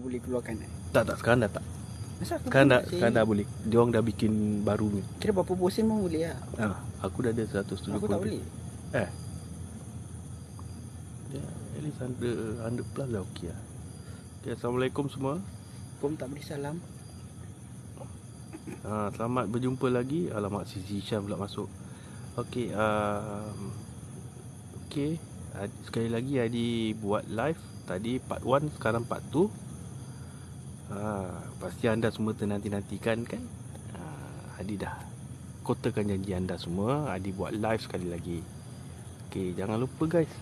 boleh keluarkan eh? Tak tak sekarang dah tak. Masa aku Sekarang pun dah sekarang dah boleh. Dia orang dah bikin baru ni. Kira berapa bosen pun boleh lah Ha, aku dah ada 170. Aku tak boleh Eh. Ya, at least 100, 100 plus dah okey lah. Okay, Assalamualaikum semua. Kau tak boleh salam Ha, selamat berjumpa lagi. Alamak si Zishan pula masuk. Okey, um, okey. Sekali lagi Adi buat live tadi part 1 sekarang part 2. Ha, pasti anda semua ternanti-nantikan kan? Ha, Adi dah kotakan janji anda semua. Adi buat live sekali lagi. Okey, jangan lupa guys.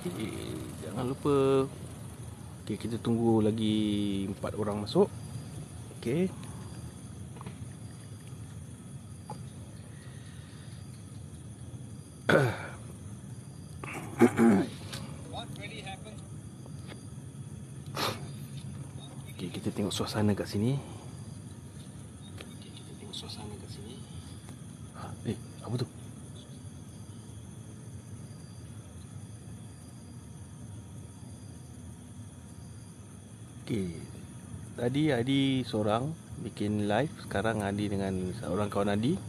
Okey, jangan lupa Okey, kita tunggu lagi empat orang masuk. Okey. Okey, kita tengok suasana kat sini. Kita tengok suasana kat sini. Ha, eh, apa tu? Okey. Tadi Adi seorang bikin live, sekarang Adi dengan seorang kawan Adi.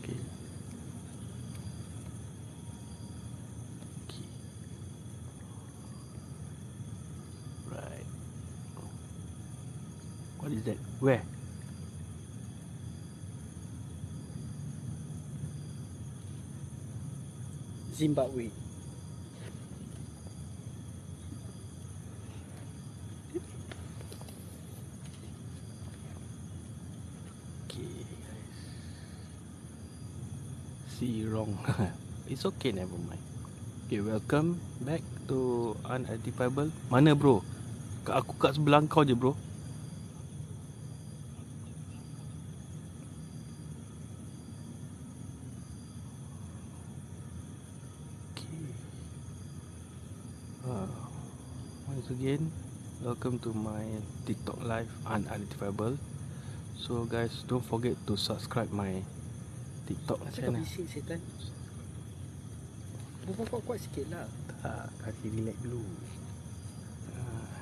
Okey. Okey. Right. What is that? Where? Zimbabwe. See wrong. It's okay, never mind. Okay, welcome back to Unidentifiable. Mana bro? Kat aku kat sebelah kau je bro. Okay. Uh, once again, welcome to my TikTok live Unidentifiable. So guys, don't forget to subscribe my TikTok kau channel. bising setan Berbual kuat-kuat sikit lah Tak, kasih relax dulu. Ah.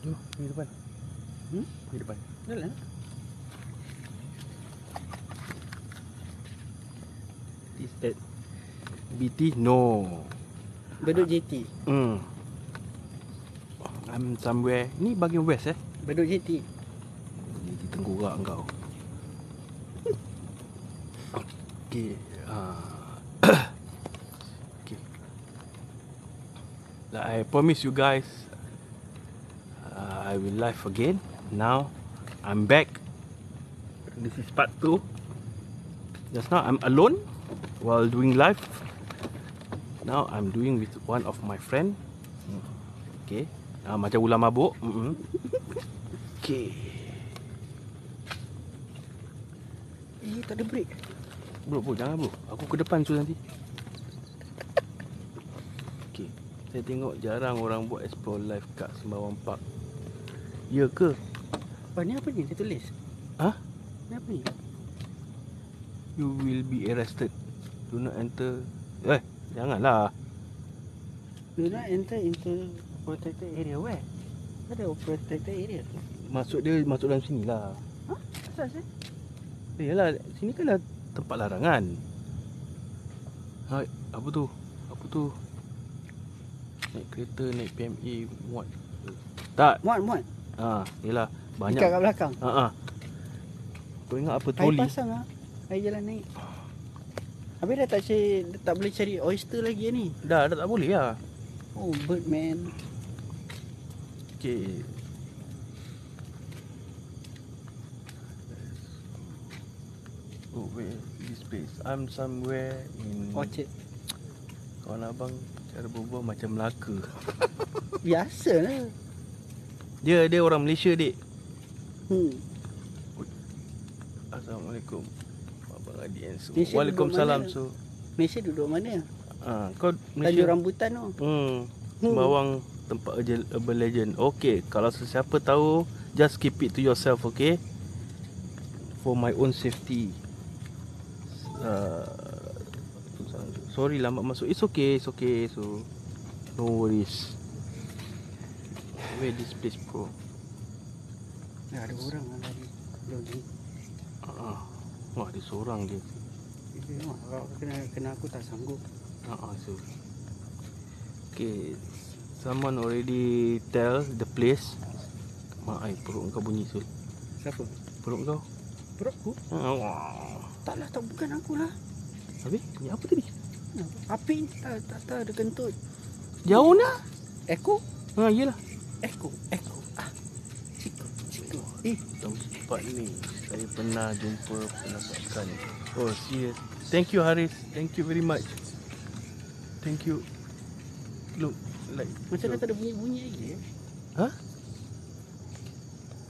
Jom, pergi depan. Hmm? Pergi depan. Dah lah Is at BT? No. Bedok JT Hmm. I'm somewhere. Ni bahagian west eh? Bedok JT Jadi tenggorak kau. Okay. Uh, okay. Like I promise you guys, uh, I will live again. Now, I'm back. This is part 2. Just now, I'm alone while doing live. Now, I'm doing with one of my friend. Okay. Uh, macam ular mabuk. Mm-mm. Okay. Eh tak ada break Bro, bro, jangan bro. Aku ke depan tu nanti. Okey. Saya tengok jarang orang buat explore live kat Sembawang Park. Ya ke? Wah ni apa ni dia tulis Ha? Ni apa ni You will be arrested. Do not enter. Eh, janganlah. Do not enter into protected area Where? Ada protected area Masuk dia masuk dalam sini lah. Ha? Asal sih? Eh, yalah, sini kan dah tempat larangan. Hai, apa tu? Apa tu? Naik kereta, naik PMA, muat. Tak. Muat muat Ha, yalah. Banyak. Ikat kat belakang Ha ah. Kau ingat apa Air troli? pasang lah Air jalan naik Habis dah tak cari dah tak boleh cari oyster lagi ni Dah, dah tak boleh lah. Oh bird Okay. Oh, where this place? I'm somewhere in Orchard Kawan abang cara berbual macam Melaka. Biasa lah Dia dia orang Malaysia, Dik. hmm. Assalamualaikum. Abang Adi and Su. Malaysia Waalaikumsalam Su. Malaysia duduk mana? Ha, kau Tanjung Malaysia. Rambutan tu Hmm. Hmm. Sembawang tempat urban legend. Okay, kalau sesiapa tahu, just keep it to yourself, okay? For my own safety. Uh, Sorry lambat masuk. It's okay, it's okay. So no worries. Where this place bro? Dah ada orang lah tadi. Jogging. Ah, wah ada seorang. Dia kalau kena kena aku tak sanggup. Ah, so. Okay, someone already tell the place. Mak ai perut kau bunyi sul. Siapa? Perut kau. Perut aku? Ah, wah. Tak lah, tak bukan aku lah. Habis ni apa tadi? Api ni tak tak tak ada kentut. Jauh nak? Echo? Ha, iyalah. Echo, echo. Ah. Ciko, ciko. Eh, Tempat ni saya pernah jumpa penampakan. Oh, serious. Thank you Haris. Thank you very much. Thank you. Look like macam dah tak ada bunyi-bunyi lagi ya? Ha?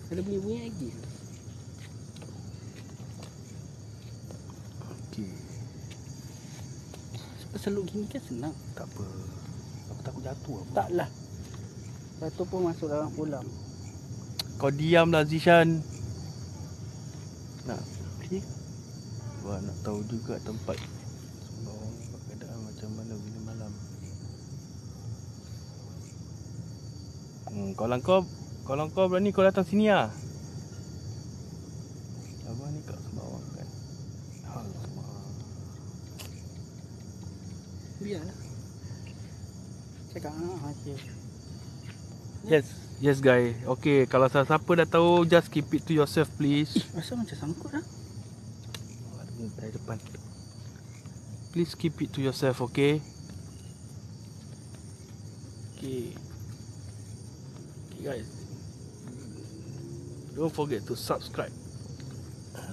Tak ada bunyi-bunyi lagi. Okay. Sebab seluk gini kan senang. Tak apa. Aku takut jatuh apa. Taklah. Satu pun masuk dalam kolam. Kau diam lah Zishan. Nak Ni Wah nak tahu juga tempat Sembawang keadaan macam mana bila malam hmm, Kalau kau Kalau kau berani kau datang sini lah Abang ni kat Sembawang kan Alamak biarlah. Cakap ah aja. Yes Yes guys Okay kalau siapa dah tahu Just keep it to yourself please Ih, rasa macam sangkut lah. Ada depan Please keep it to yourself okay Okay Okay guys Don't forget to subscribe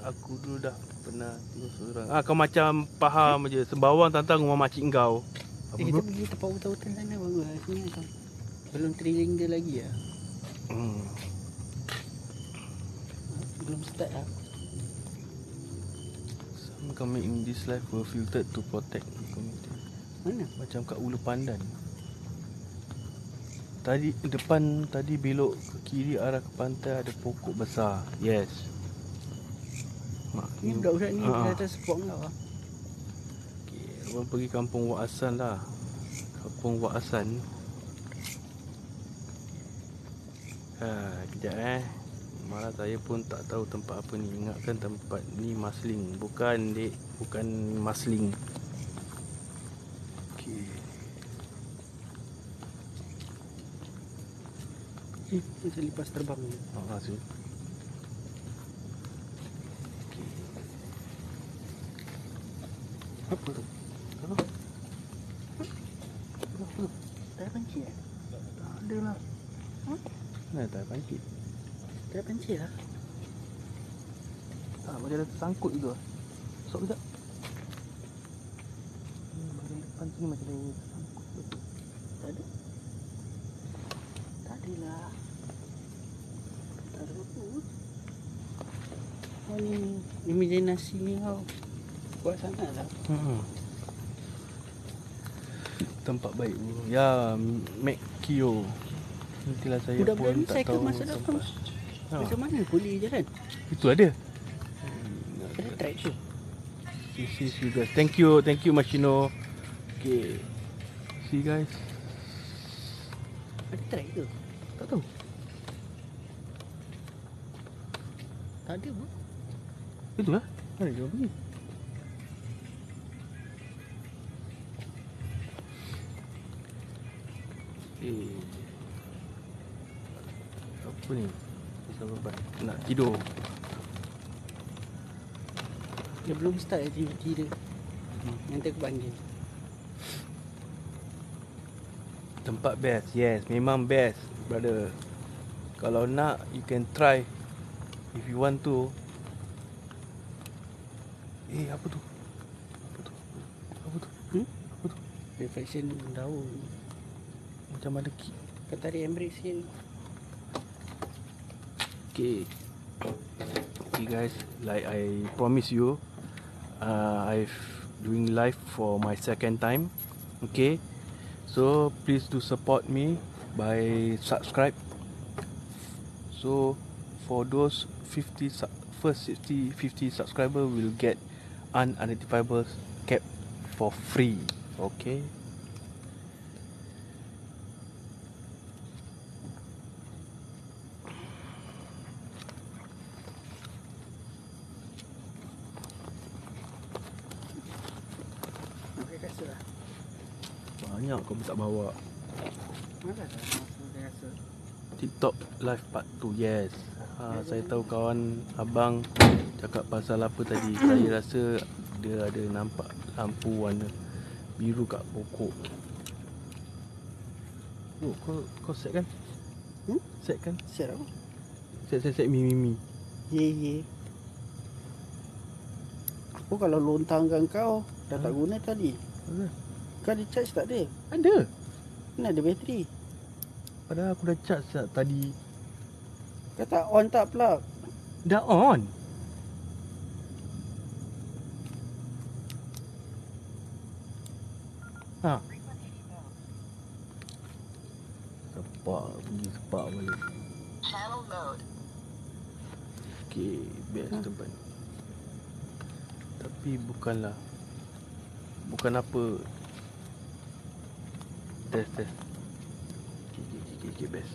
Aku dulu dah pernah tengok seorang Ah kau macam faham je Sembawang tantang rumah makcik kau Apa Eh, kita pergi tempat hutan-hutan sana baru lah. Sini kan. Belum trailing dia lagi lah. Hmm. Belum start lah. Some coming in this life were filtered to protect the community Mana? Macam kat Ulu Pandan Tadi depan tadi belok ke kiri arah ke pantai ada pokok besar. Yes. Mak Ni budak-budak ni Ha. datang support kau lah. Okay, orang pergi kampung Wak Asan lah. Kampung Wak Asan. Ha, kejap eh. Malah saya pun tak tahu tempat apa ni. Ingatkan tempat ni Masling. Bukan dek, bukan Masling. Okay. Eh, macam lipas terbang ni. Ha, su. Apa tu? Apa? Apa tu? Tak ada panci eh? Tak ada lah. Nah, tak pancit. Tak panci lah. Ah, macam ada tersangkut gitu lah. Sok kejap. Hmm, depan sini macam ada tersangkut. Tak ada lah. Tak ada apa pun. Oh ni, imaginasi ni kau kuat sangat lah. Hmm. Tempat baik bro. Ya, Mac Kio. Nantilah saya Budak-budak pun tak tahu masa tempat. Ha, Macam mana boleh jalan? itu ada. Ada track tu. See, see, see guys. Thank you, thank you Machino. Okay. See you guys. Ada track ke? Tak tahu. Tak ada pun. Itu lah. Mana dia pergi? Eh. Apa ni? Pasal beban. Nak tidur. Dia belum start aktiviti dia. Hmm. Nanti aku panggil. Tempat best. Yes, memang best, brother. Kalau nak, you can try. If you want to. Eh, apa tu? Apa tu? Apa tu? Hmm? Apa tu? Reflection daun. Macam ada ki. Kau tarik handbrake sikit. Okay. Okay guys, like I promise you, uh, I've doing live for my second time. Okay. So please do support me by subscribe. So for those 50 su- first 50 50 subscriber will get unidentifiable cap for free. Lah. Banyak kau tak bawa. TikTok live part 2 yes. Ha, saya tahu kawan abang cakap pasal apa tadi. saya rasa dia ada nampak lampu warna biru kat pokok. Oh, kau kau set kan? Hmm? Set kan? Set apa? Set set set mi mi mi. Ye ye. Aku kalau lontangkan kau dah tak Ha? guna tadi. Mana? Kau ada charge tak ada? Ada. Mana ada bateri? Padahal aku dah charge tadi. Kau tak on tak plug? Dah on. Ha. Sepak balik. Channel mode. Okey, best Ha. tempat ni. Tapi bukanlah bukan apa test test. Okey, okey, okey, okey, best.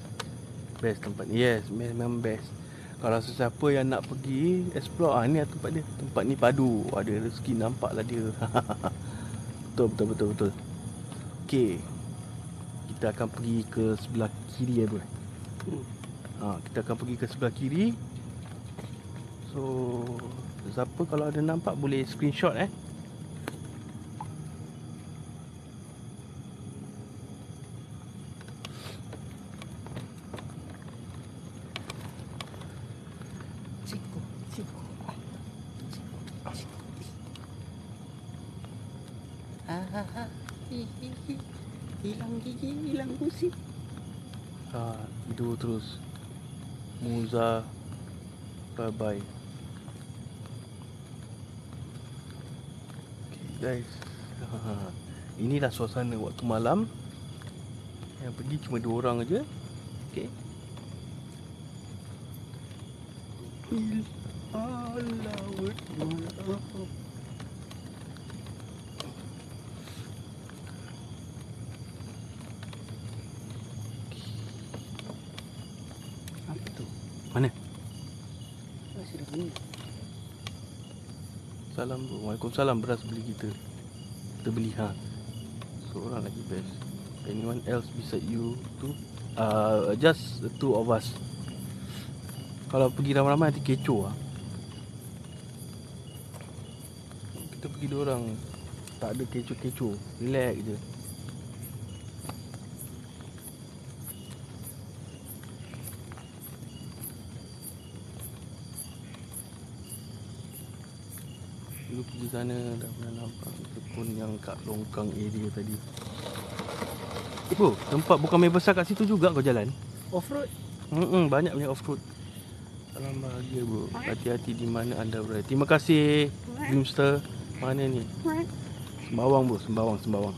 Best tempat ni. Yes, memang best. Kalau sesiapa yang nak pergi explore ah ni lah tempat dia. Tempat ni padu. Ada rezeki nampaklah dia. betul betul betul betul. Okey. Kita akan pergi ke sebelah kiri ya, bro. Ha, kita akan pergi ke sebelah kiri. So, siapa kalau ada nampak boleh screenshot eh. Ciku, ciku. Ah, ciku, ciku. Ah, ah, ah. Hi, hi, hi. Hilang gigi, hilang gusi. Ha, tidur terus. Muza bye bye. Okay, guys. Ha, inilah suasana waktu malam. Yang pergi cuma dua orang aja. Okey. Il Allah Akbar. Apa tu? Mana? Masih dah bunyi. Salam bro. Waalaikumsalam beras beli kita. Kita beli ha. Seorang lagi best. Anyone else beside you tu? Uh, just the two of us. Kalau pergi ramai-ramai nanti kecoh lah. Kita pergi dua orang. Tak ada kecoh-kecoh. Relax je. Pergi sana dah pernah nampak Kebun yang kat longkang area tadi. Bro, tempat bukan main besar kat situ juga kau jalan? Off-road? Hmm, banyak punya off-road. Salam bahagia bro Hati-hati di mana anda berada. Terima kasih Dreamster Mana ni? Sembawang bro, sembawang, sembawang.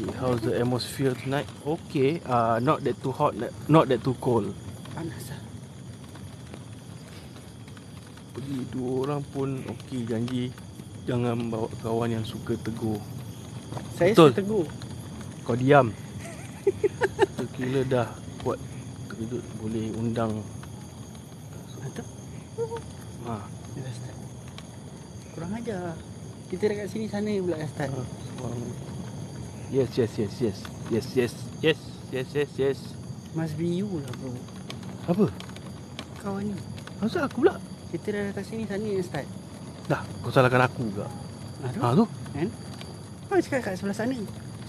Okay, how's the atmosphere tonight? Okay, uh, not that too hot, not that too cold. Panas lah. Pergi dua orang pun okey janji Jangan bawa kawan yang suka tegur Saya Betul. suka tegur. Kau diam Terkira dah kuat Terkejut boleh undang Mantap. ha. Kurang ajar. Kita dekat sini sana pula dah start. ha. Yes yes yes yes Yes yes yes Yes yes yes Must be you lah bro. Apa? Kawan ni. Masa aku pula? Kita dah dekat sini sana yang start. Dah kau salahkan aku juga Aduh. Ha tu Kau cakap kat sebelah sana.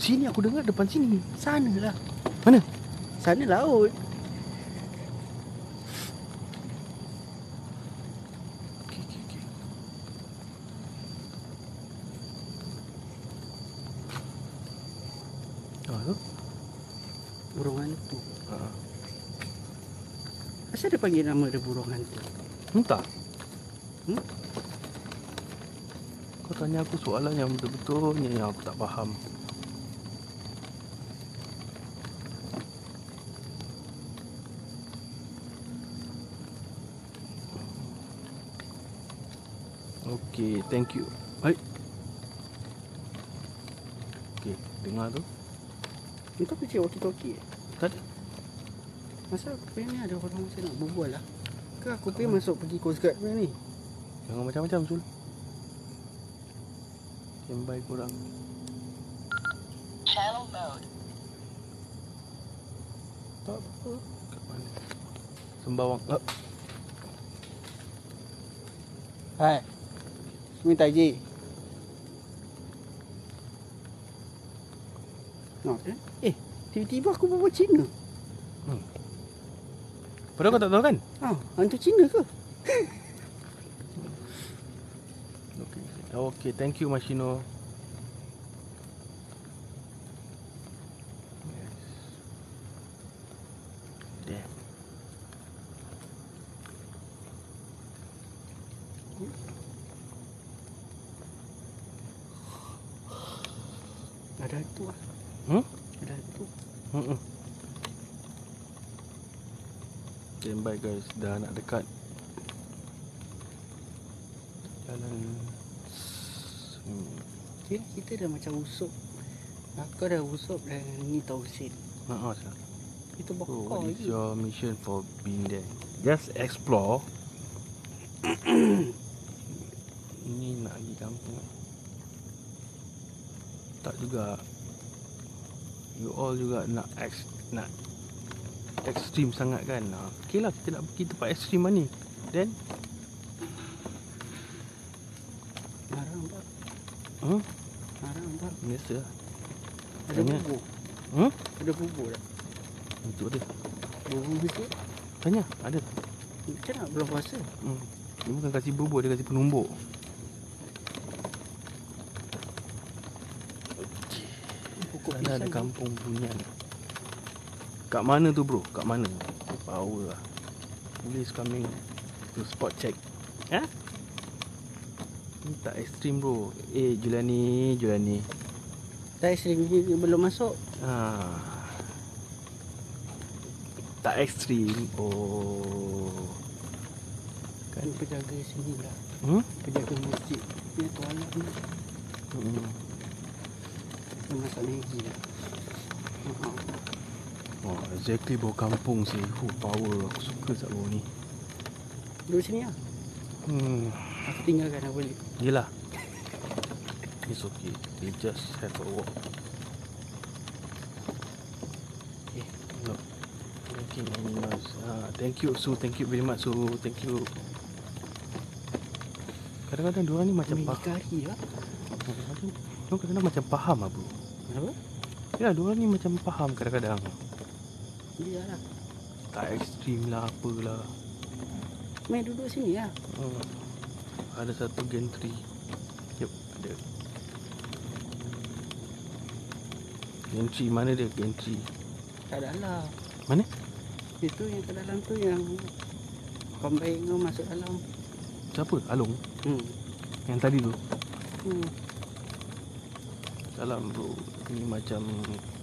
Sini aku dengar depan sini Sana lah. Mana? Sana laut. Okay, okay, okay. Tu Burung hantu. ha. Asal dia panggil nama dia burung hantu? Entah Hmm? Kau tanya aku soalan yang betul-betulnya yang aku tak faham Okay, thank you Hai Okey, dengar tu. Kau pergi walkie-talkie? Tak ada. Masa aku ni ada orang macam nak berbual lah Ke aku pergi masuk pergi Coast Guard punya ni Jangan macam-macam Sul. Standby korang. Channel mode. Tak apa Kat mana? Sembawang. Ah, Hai Minta je No, eh? eh, tiba-tiba aku berbual Cina padahal kau tak tahu kan? Ah, hantu Cina ke? Okey. Okey, thank you Mashino. Yes. Damn. Ada hantu lah Hmm? Ada hantu Hmm. Standby guys, dah nak dekat. Jalan hmm. Okay, kita dah macam usup Aku dah usup dan ni tausin Maaf lah. Itu So, bakar what is lagi your mission for being there? Just explore. Ini nak pergi kampung. Tak juga. You all juga nak ex, nak ekstrim sangat kan? Ah, Okay lah, kita nak pergi tempat ekstrim mana ni? Then, Marang tak? hmm? Marang tak? Biasa lah. Ada Tanya. bubur Hmm? Ada bubur tak? Untuk dia. Bubur biskut Tanya, ada. Macam nak belum puasa Hmm. Dia bukan kasih bubur, dia kasih penumbuk. Pokok Sana ada kampung bunyan. Kat mana tu bro? Kat mana? Power lah. Police coming to spot check. Ha? Ni tak ekstrim bro. Eh Julani, Julani. Tak sering ni belum masuk Ah. Tak ekstrim. Oh. Kan penjaga sini lah Hmm? Penjaga masjid Dia tualah ni Hmm. Dia masak Maggi lah Haa Oh, exactly bau kampung sih. Oh, power. Aku suka tak bau ni. Duduk sini lah. Hmm. Aku tinggalkan aku balik Yelah. It's okay. We just have a walk. Ah, Thank you Su Thank you very much Su Thank you. Kadang-kadang diorang ni macam faham kari lah. Diorang kadang-kadang macam faham lah bro Kenapa? Ya diorang ni macam faham kadang-kadang Dia lah Tak ekstrim lah apalah Main duduk sini lah hmm. Ada satu gantry Yep ada Gantry mana dia gantry Kat dalam Mana? Itu yang kat dalam tu yang Combine kau masuk dalam Siapa? Along? Hmm Yang tadi tu? Hmm Salam bro Ini macam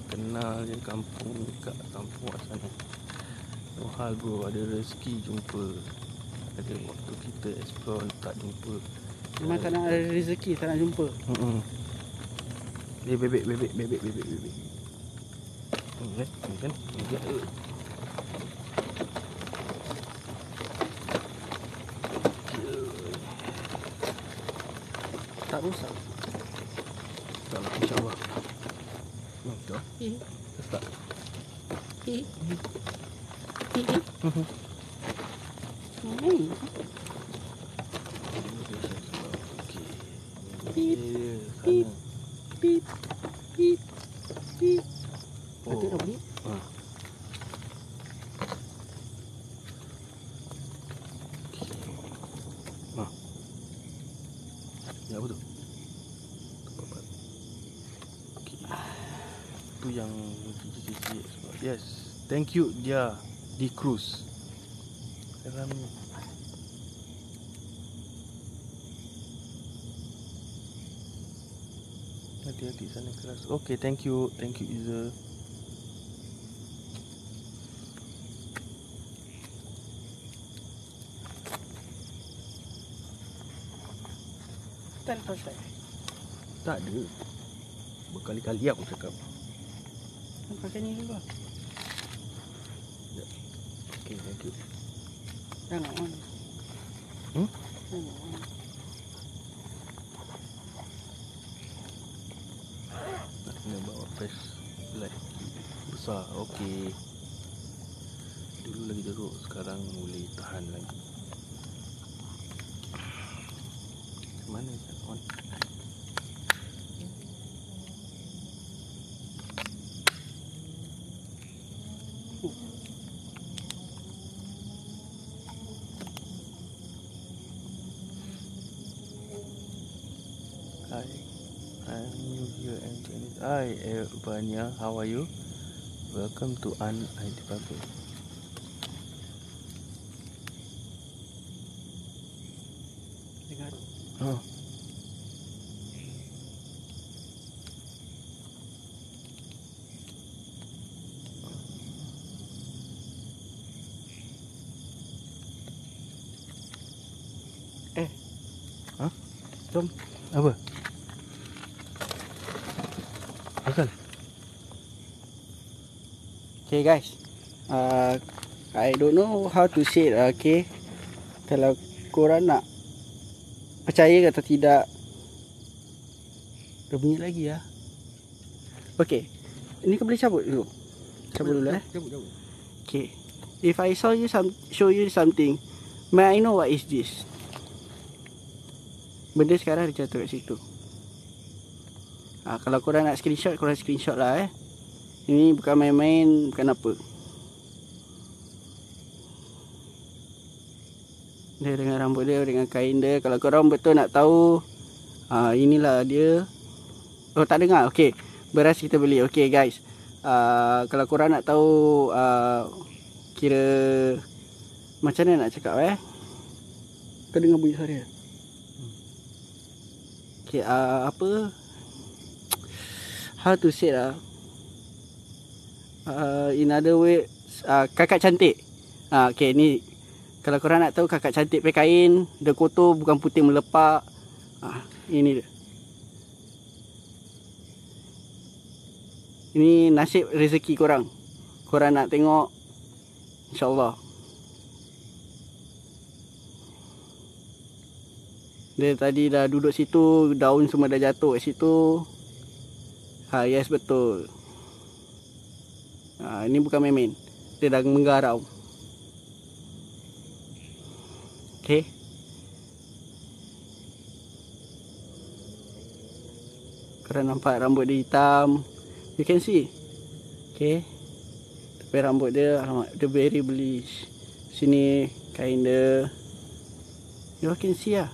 Kenal je kampung Kat kampung kat sana No hal bro Ada rezeki jumpa Ada waktu kita explore Tak jumpa Memang tak nak ada rezeki Tak nak jumpa Mm-mm. Eh bebek bebek bebek bebek bebek Hmm, kan? Ni kan? Ni kan? Tak rosak Tak lah insyaAllah Hmm, tu lah Eh Dah start Eh Eh Eh Main Okay Pip, Area pip. sana. Pip Pip Pip Oh. Patut dah bunyi Ha. Ha. Ya apa tu? Tempat. Okey. Tu yang cici-cici sebab. Yes. Thank you dia di cruise. Ni. Hati-hati sana keras. Okay, thank you. Thank you Iza. Tak ada pasal Tak ada. Berkali-kali aku cakap. Pakai ni dulu lah. Okay, thank you. Jangan on. Hmm? Jangan on. Nak kena bawa fresh light besar. Okey. Dulu lagi teruk, sekarang boleh tahan lagi. Mana kan on? Hi, I'm new here and Chinese. Hi, Evania. How are you? Welcome to Public. Dengar. Oh. Eh. Hah? Jom. Apa? Asal? Okay guys. Uh, I don't know how to say it. uh, Okay. Kalau korang nak percaya atau tidak. Dah bunyi lagi ya. Okay. Ini kau boleh cabut dulu. Cabut dulu eh. Cabut, cabut. Okay. If I saw you some show you something, may I know what is this? Benda sekarang dia jatuh kat situ. Ha, kalau korang nak screenshot, korang screenshot lah eh. Ini bukan main-main, bukan apa. Dia dengan rambut dia, dengan kain dia. Kalau korang betul nak tahu, ha, inilah dia. Oh tak dengar, okay. Beras kita beli, okay guys. Uh, kalau korang nak tahu uh, kira macam mana nak cakap eh kau dengar bunyi suara okay, uh, apa how to say lah uh, in other way uh, kakak cantik uh, okay ni kalau korang nak tahu kakak cantik pakai kain dia kotor bukan putih melepak uh, ini dia Ini nasib rezeki korang. Korang nak tengok InsyaAllah. Dia tadi dah duduk situ, daun semua dah jatuh kat situ. Ha, yes betul. Ha, ini bukan main-main. Dia dah menggarau. Okay. Korang nampak rambut dia hitam. You can see. Okay. Tapi rambut dia alamak dia very bleach. Sini kain dia. You can see lah.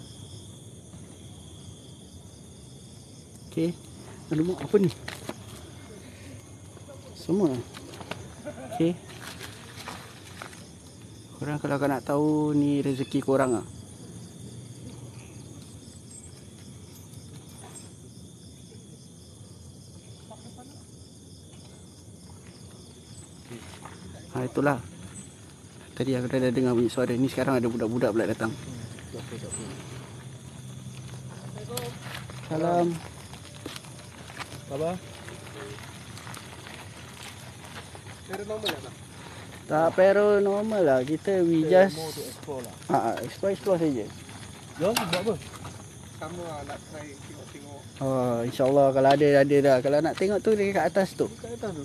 Okay. Alamak apa ni? Semua. Okay. Korang kalau kau nak tahu ni rezeki korang ah. Ha itulah. Tadi aku dah, dengar bunyi suara ni sekarang ada budak-budak pula datang. Salam. Khabar? Tak paranormal lah. Kita we just More to explore lah. ha ah, explore explore saja. Jom, buat apa? Sama lah nak try tengok-tengok Oh, insyaAllah kalau ada ada dah. Kalau nak tengok tu dekat atas tu. Kat atas tu.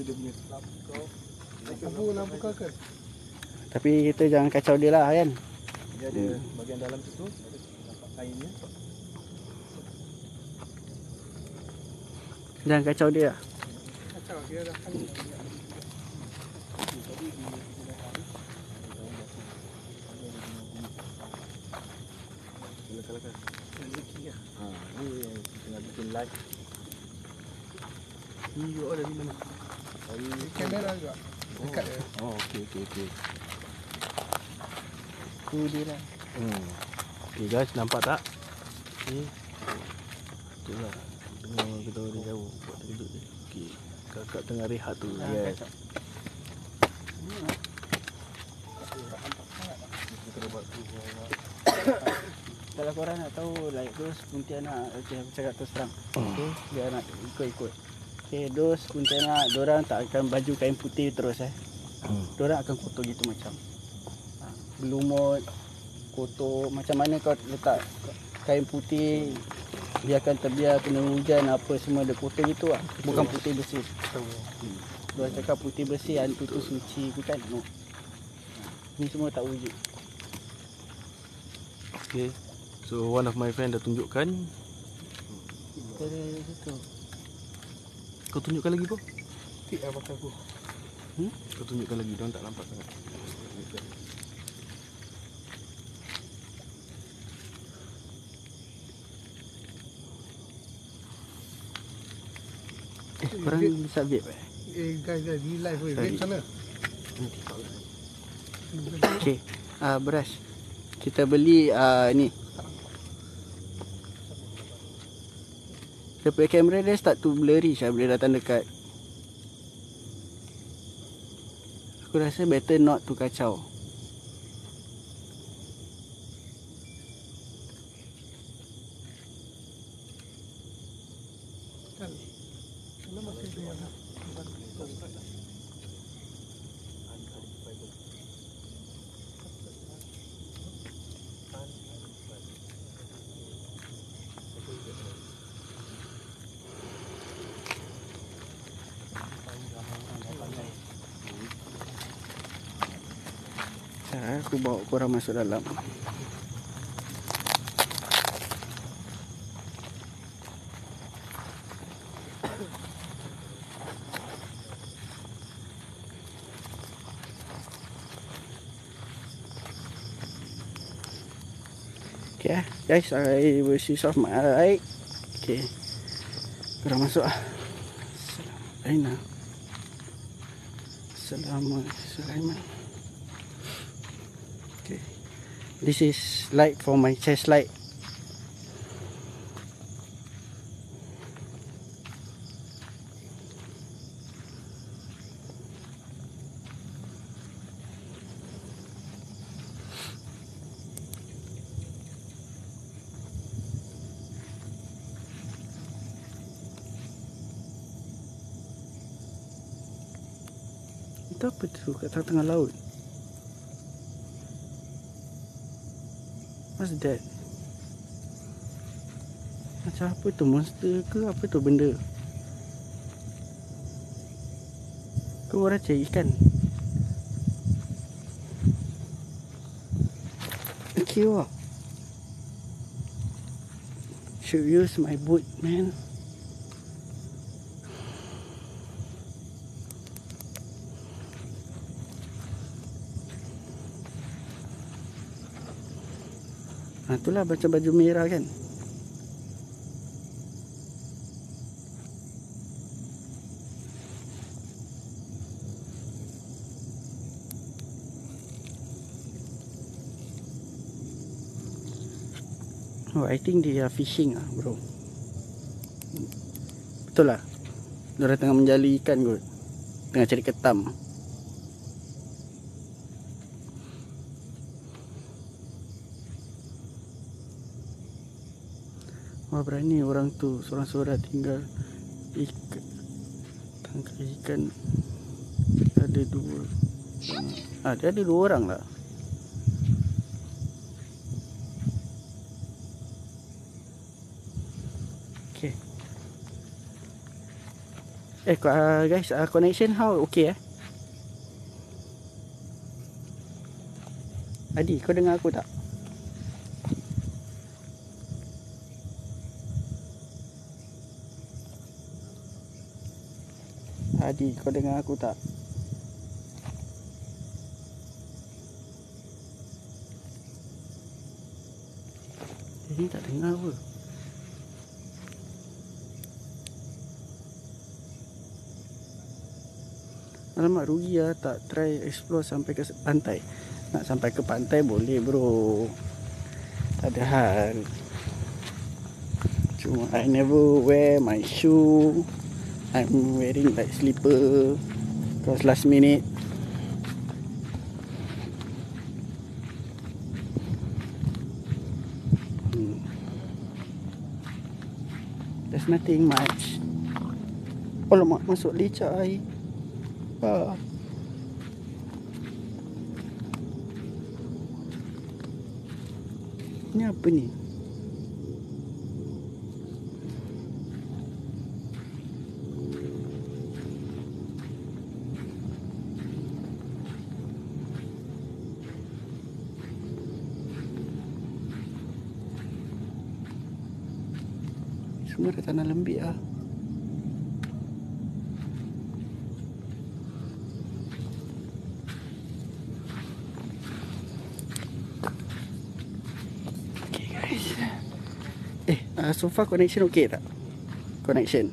Dia punya kau. Lampu, lampu kakak. Tapi kita jangan kacau dia lah kan. Dia ada bahagian dalam situ, ada nampak kainnya. Jangan kacau dia lah. Kacau dia dah kan. Rezeki lah. Ha, ni yang tengah bikin live. Ni you all dari mana? Dari Kamera juga Dekat dia Oh, okey okey okey. Tu dia lah. Hmm. Okay guys, nampak tak? Okey. Itulah. Dengar kita dari jauh buat terkejut dia. Okey. Kakak tengah rehat tu. Jangan Yes. kalau korang nak tahu like those Pontianak okay aku cakap terus terang okay dia nak ikut-ikut okay those Pontianak orang tak akan baju kain putih terus eh Hmm. orang akan kotor gitu macam ha, berlumut kotor macam mana kau letak kain putih dia akan terbiar kena hujan apa semua dia kotor gitu lah bukan putih bersih hmm. Diorang cakap putih bersih hantu tu suci bukan no ni semua tak wujud Okay. So one of my friend dah tunjukkan. dari situ Kau tunjukkan lagi bro. Tik lah pakai aku. Kau tunjukkan lagi. Diorang tak nampak sangat. Korang bisa vape eh Eh guys guys di live weh. Vape sana. Okay, uh, brush. Kita beli uh, ni. Dia punya kamera dia start to blurry saya boleh datang dekat. Aku rasa better not to kacau. Bawa korang masuk dalam. Okay ah, guys, I will switch off my light. Okay. Korang masuk ah. Salam. Aina. This is light for my chest light. Itu apa tu kat tengah-tengah laut? What's that? Macam apa tu monster ke apa tu benda? Ke orang cari ikan? Okay wah. Should use my boat man. Ha, itulah baca baju merah kan. Oh, I think are fishing ah, bro. Betul lah. Diorang tengah menjali ikan kot. Tengah cari ketam. Wah berani orang tu seorang-seorang tinggal ikan tangkap ikan. Ada dua. Ah dia ada dua orang lah. Okay. Eh uh, guys uh, connection how? Okay eh. Adi kau dengar aku tak Adi, kau dengar aku tak? Dia ni tak dengar apa? Alamak rugi lah tak try explore sampai ke pantai Nak sampai ke pantai boleh bro Tak ada hal Cuma I never wear my shoe I'm wearing like slipper cause last minute. Hmm. There's nothing much. Alamak masuk licak air. Wah Ini apa ni? Semua dah tanah lembik ah. Okay guys. Eh, uh, so far connection okay tak? Connection.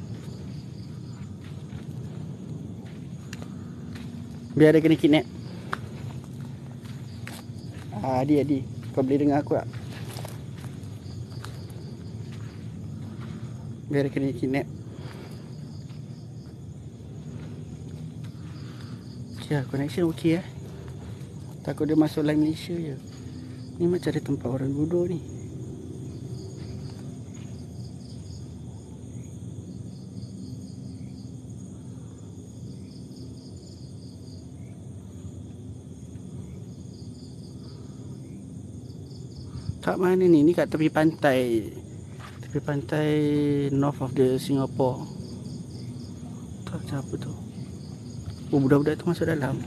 Biar dia kena kidnap. Ah, Adi, Adi. Kau boleh dengar aku tak? Dia kena kidnap. Lah, connection okay eh. Takut dia masuk line Malaysia je. Ni macam ada tempat orang duduk ni. Kat mana ni? Ni kat tepi pantai. Tepi pantai north of the Singapore. Tak macam apa tu. Oh, budak-budak tu masuk dalam.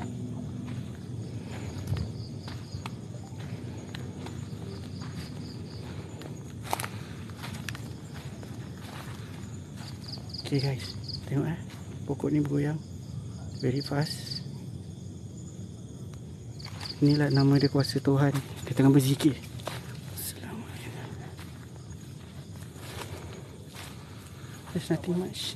Okay guys, tengok eh. Pokok ni bergoyang. Very fast. Inilah nama dia kuasa Tuhan. Dia tengah berzikir. Nothing much.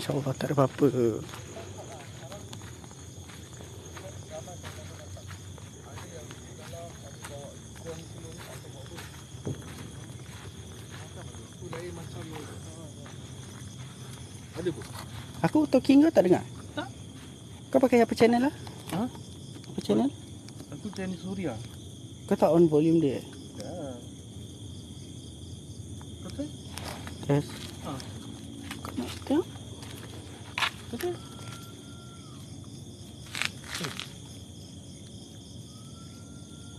InsyaAllah tak ada apa-apa. Aku talking kau tak dengar? Tak. Kau pakai apa channel lah? Ha? Apa channel? Aku tanya Suria. Kau tak on volume dia? Ya. Betul? Yes. Ha. Kau nak tengok? Betul?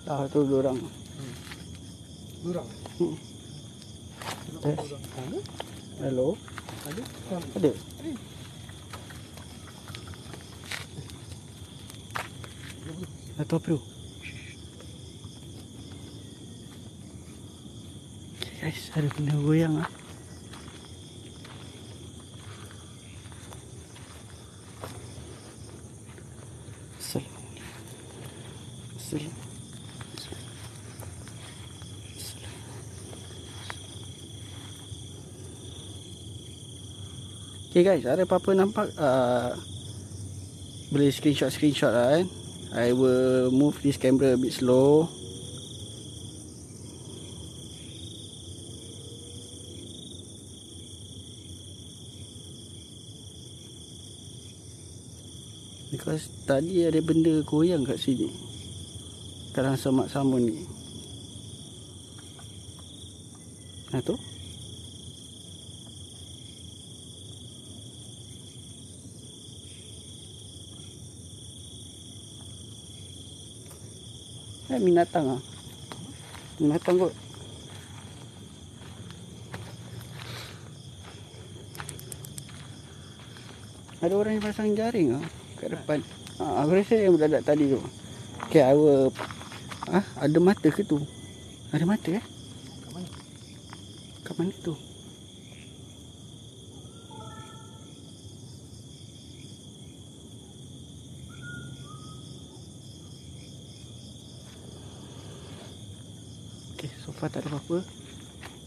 Ah, tu dua orang. Durang. Hmm. Yes. Ada? Hello? Ada? Ada? Apa tu? Okay guys, ada benda goyang ah. Assalamualaikum. Assalamualaikum. Okay guys, ada apa-apa nampak? Uh, Boleh screenshot-screenshot lah kan? I will move this camera a bit slow. Because tadi ada benda goyang kat sini. Dalam semak samun ni. Nah tu Eh, binatang ah. Binatang kot. Ada orang yang pasang jaring ah kat depan. Ah, aku rasa yang budak tadi tu. Okay, will... Ah, ada mata ke tu? Ada mata eh? Kat mana? Kat mana tu? Okay, so apa-apa.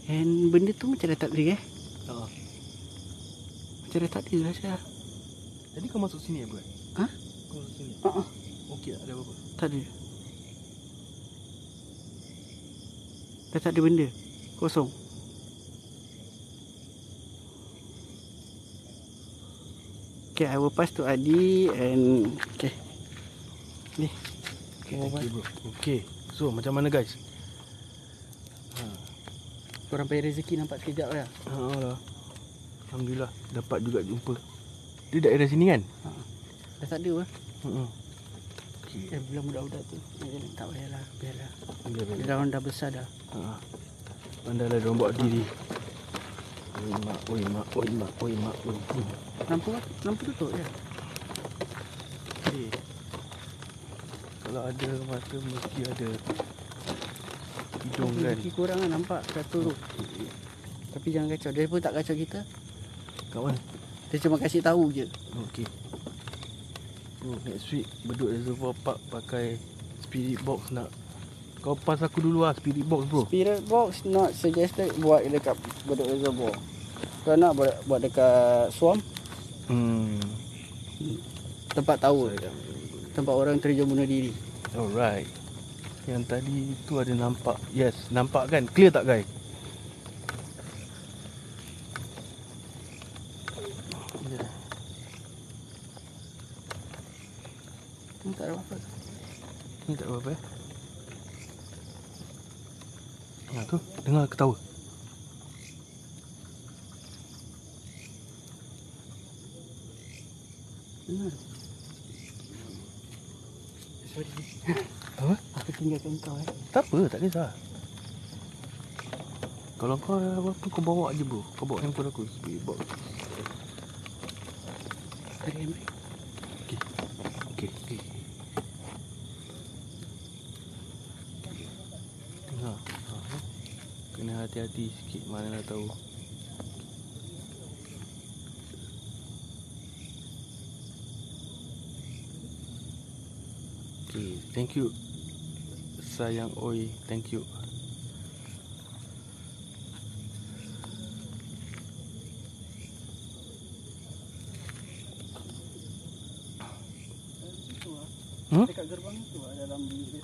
And benda tu macam dah tak ada eh. Ha. Macam dah tak ada lah saya. Tadi kau masuk sini apa? Ha? Kau masuk sini. Ha ah, Okey tak ada apa-apa. tak ada. Dah tak ada benda. Kosong. Okay, I will pass to Adi and okay. Ni. Okay, bro. Okay. So macam mana guys? Korang payah rezeki nampak sekejap lah. Ha lah. Alhamdulillah dapat juga jumpa. Dia daerah sini kan? Dah tak ada lah. Hmm. Eh, bilang budak-budak tu. Eh, tak payahlah. Biarlah. Boleh Dia boleh. dah orang dah besar dah. Ha. Pandailah dia orang buat diri. Oi mak, oi mak, oi mak, oi mak, oi. Hmm. Lampu lampu tutup je. Okay. Kalau ada mata mesti ada hidung kan. Rezeki korang lah nampak satu tu. Tapi jangan kacau. Dia pun tak kacau kita. Kat mana? Dia cuma kasih tahu je. Okey. Bro, next week Bedok Reservoir Park pakai spirit box nak kau pas aku dulu lah spirit box bro. Spirit box not suggested buat dekat Bedok Reservoir. Kau nak buat, buat dekat Swamp, Hmm. tempat tahu. Tempat orang terjun bunuh diri. Alright. Yang tadi tu ada nampak. Yes, nampak kan? Clear tak guys? Hmm, tak ada apa-apa. Ni tak apa-apa eh. Ha tu, dengar ketawa. Benar. Sorry. Apa? Aku kau eh. Tak apa, tak kisah. Kalau kau ada apa-apa kau bawa je bro. Kau bawa handphone aku. Okey, okey. Dengar. Ha. Kena hati-hati sikit mana nak tahu. Okay, thank you. Sayang oi, thank you. Hmm? Dekat gerbang tu ada dalam bilik.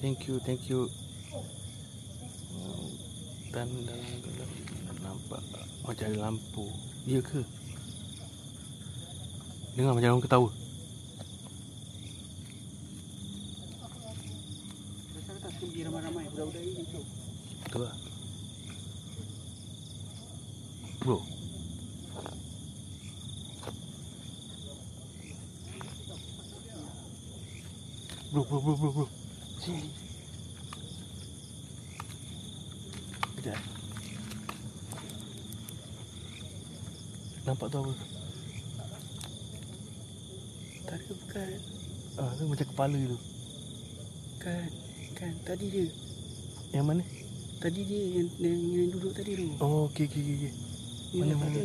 Thank you, thank you. Dan dalam gelap nampak macam ada lampu. Ya ke? Dengar macam orang ketawa. Betul lah. Bro. Bro, bro, bro, bro, bro. Sini. Sekejap. Nampak tu apa? Tak ada bukan. Ah, tu macam kepala tu. Kan. Kan. Tadi dia. Yang mana? Tadi dia yang, yang, yang duduk tadi tu. Oh, okey, okey, okey. Ni Mana, mana?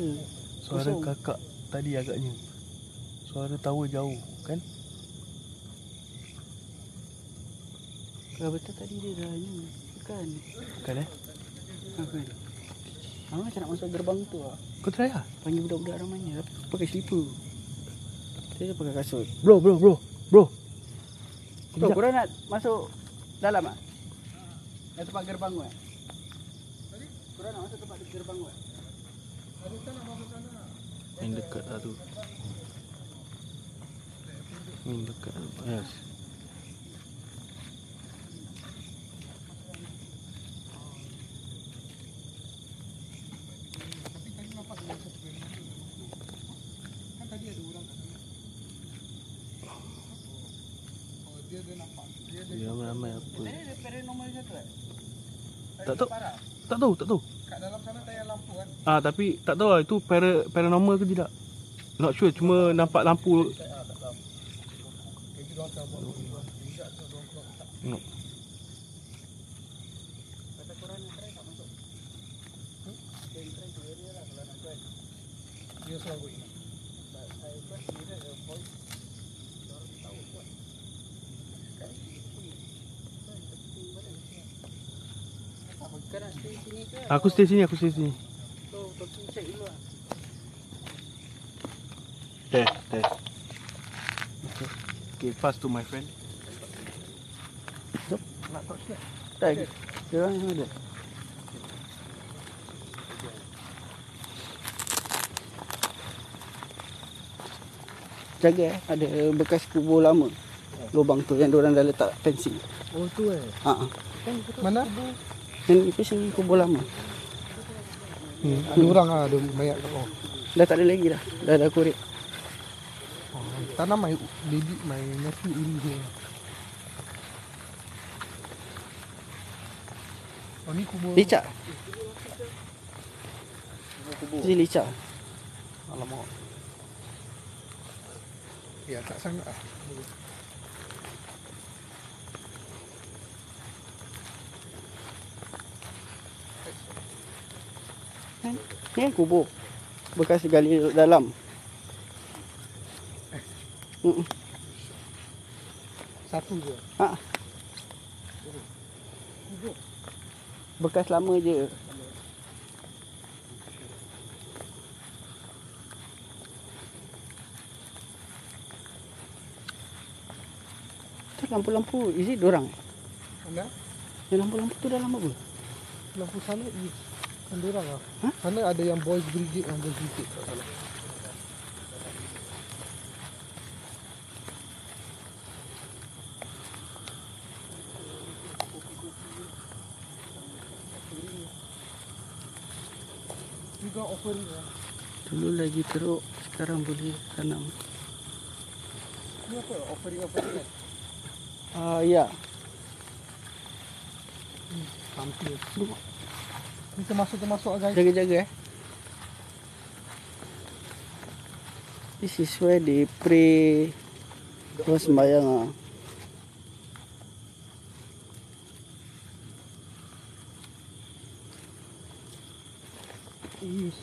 Suara Kosong. kakak tadi agaknya. Suara tawa jauh, kan? Kalau betul tadi dia dah ni. Bukan. Kan eh? Ha, kan. Ha, macam nak masuk gerbang tu lah. Kau try lah. Panggil budak-budak ramainya. Tapi pakai slipper. Saya pakai kasut. Bro, bro, bro. Bro. Bro, Sekejap. korang nak masuk dalam ah? Yang tempat gerbang tu eh? Korang nak masuk tempat gerbang tu eh? Main dekat lah tu. Main dekat. Yes. Dia ramai apa? ada paranormal satu eh? Tak tahu. Tak tahu, tak tahu. Kat dalam sana tak ada lampu kan? Ah, tapi tak tahu lah itu para, paranormal ke tidak. Not sure, cuma nampak lampu. No. Kata korang nak try tak masuk? Hmm? Then try to area lah kalau nak try. Dia selalu ingat. But I first Kau nak stay sini ke? Aku stay sini, aku stay sini. Test, test. Okay. Okay, pass to my friend. Nak torchlight. Tak, dia orang yang ada. Jaga eh, ada bekas kubur lama. Lubang tu yang orang dah letak fencing. Oh tu eh. Ha ah. Mana? Yang itu sini kubur lama. Hmm. Ada orang ah, ada mayat kat bawah. Dah tak ada lagi dah. Dah dah korek. Oh, tanam my baby my nephew uri dia. Oh ni kubur. Licak. kubur. Sini licak. Alamak. Ya tak sangat ah. Ni kan kubur. Bekas gali dalam. Mm-mm. Satu je. Ha. Bekas lama je. Tu lampu-lampu Is it dorang Mana? Yang lampu-lampu tu dalam apa Lampu sana is kan orang ah. Ha? Sana ada yang boys brigade yang boys brigade kat sana. Juga offering ya. Dulu lagi teruk Sekarang boleh tanam Ni apa? Offering offering kan? Ah ya Hampir. Ni termasuk ah, guys. Jaga-jaga eh This is where they pray Kau ah. Yes.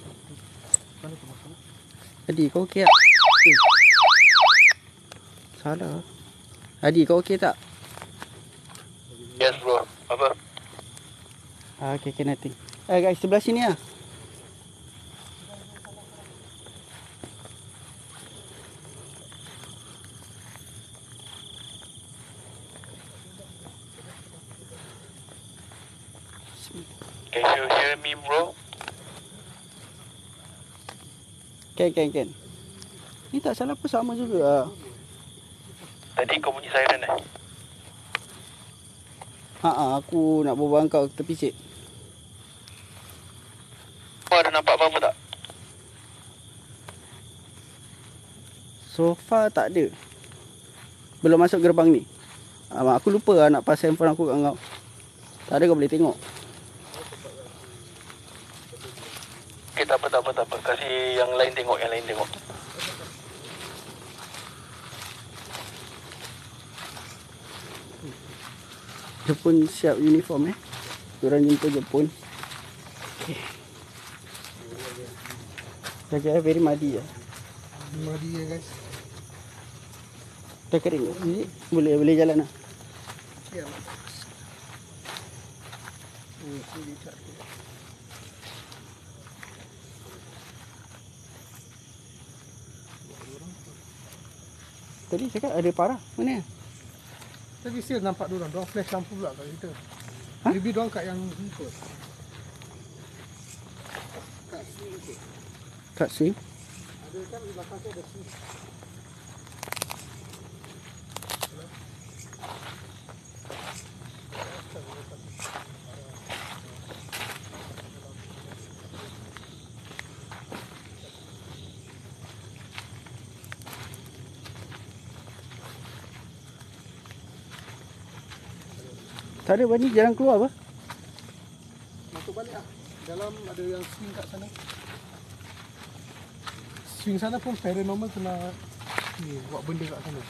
Mana termasuk? Adi kau okey tak? Eh. Salah Adi kau okey tak? Yes bro. Apa? Ah, okay, okay, nothing. Eh guys, sebelah sini ah. Can you hear me bro? Can, can, can. Ni tak salah pun sama juga ah. Tadi kau bunyi siren eh? Ha ah, aku nak berbual kau tepi cik. Kau ada nampak apa-apa tak? So far tak ada. Belum masuk gerbang ni. Ah, aku lupa lah nak pass handphone aku kat kau. Tak ada kau boleh tengok. Okay, tak apa, tak apa, tak apa. Kasih yang lain tengok, yang lain tengok. Dia pun siap uniform eh. Diorang jumpa Jepun. Okay. Jaga eh, very muddy lah. Madi ya guys. Dah kering it? Boleh, boleh jalan lah. Ya. Sini tak. Tadi cakap ada parah. Mana? Tapi still nampak dia orang. Dia flash lampu pula kat kita. Ha? Maybe dia kat yang ni. Kat sini. Kat swing. Ada kan di belakang tu ada sini. Tak ada bani jarang keluar apa? Masuk balik ah. Dalam ada yang swing kat sana. Swing sana pun paranormal kena ni buat benda kat sana.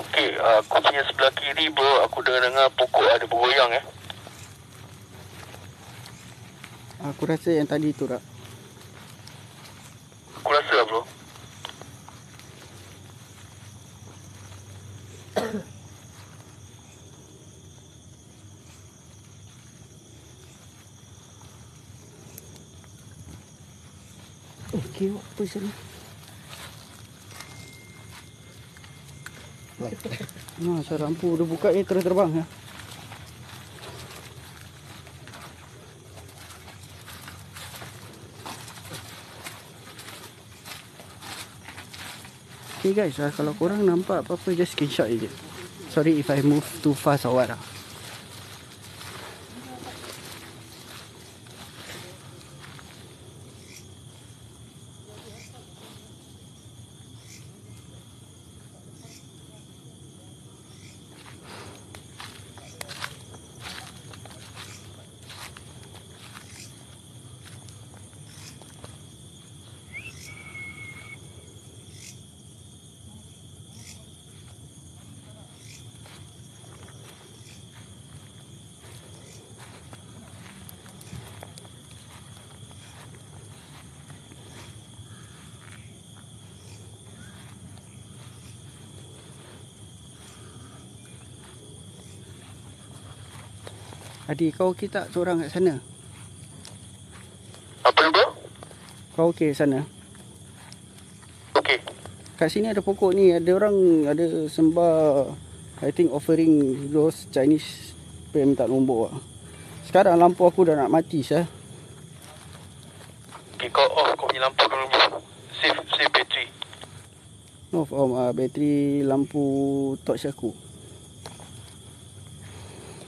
Okey, aku punya sebelah kiri bro, aku dengar-dengar pokok ada bergoyang eh. Aku rasa yang tadi tu tak. Aku rasa lah bro. Okay, apa sana? Nah, saya lampu dah buka ni terus terbang ya. Guys, uh, kalau korang nampak apa-apa just screenshot je. Sorry if I move too fast or what lah. Adik kau okey tak seorang kat sana? Apa ni bro? Kau okey sana? Okey. Kat sini ada pokok ni, ada orang ada sembah I think offering those Chinese pay minta nombor lah. Sekarang lampu aku dah nak mati sah. Okey kau off kau punya lampu dulu. Save save bateri. No, om uh, bateri lampu torch aku.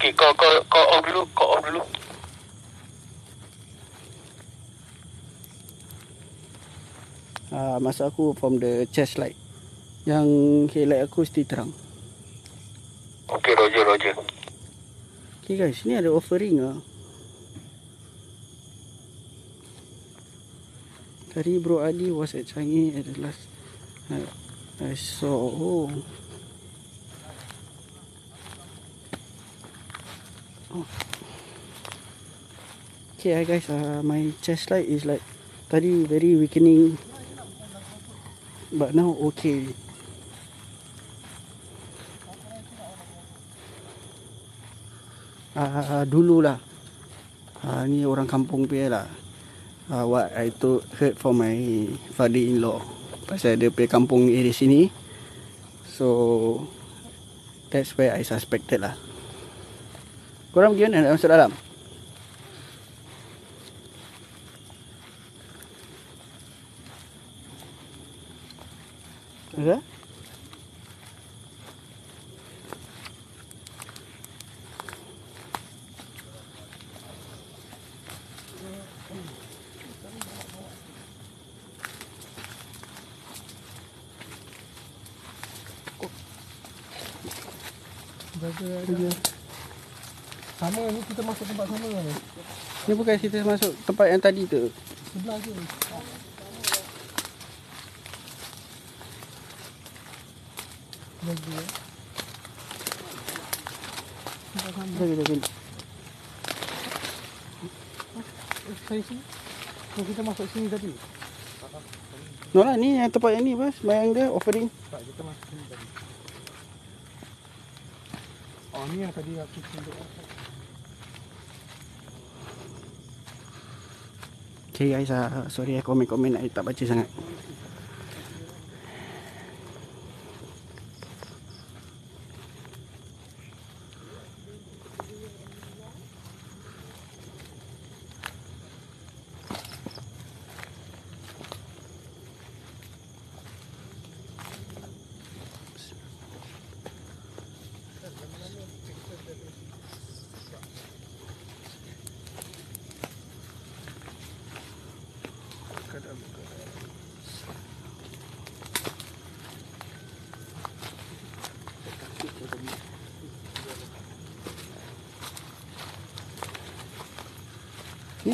Okey kau kau kau off dulu, kau off dulu. Uh, masa aku from the chest light. Yang headlight aku still terang. Okey Roger Roger. Okay guys, ni ada offering ah. Tadi bro Adi was at Changi at the last I, I saw oh. oh. Okay guys, uh, my chest light is like tadi very weakening but now okay. uh, dululah. Uh, ni orang kampung punya lah. Uh, what I told, heard from my father-in-law. Pasal dia punya kampung area sini. So that's where I suspected lah. Korang pergi mana? Nak masuk dalam Okay. Jaga Sama ni kita masuk tempat sama. Ni Ni bukan kita masuk tempat yang tadi tu Sebelah eh. Tempat sama Jom kita pergi. Saya sini kita masuk sini tadi. No lah ni yang tempat yang ni bos. Bayang dia offering. Tak, kita masuk sini tadi Oh, ni yang tadi aku tunjuk Okay guys uh, Sorry eh komen-komen I tak baca sangat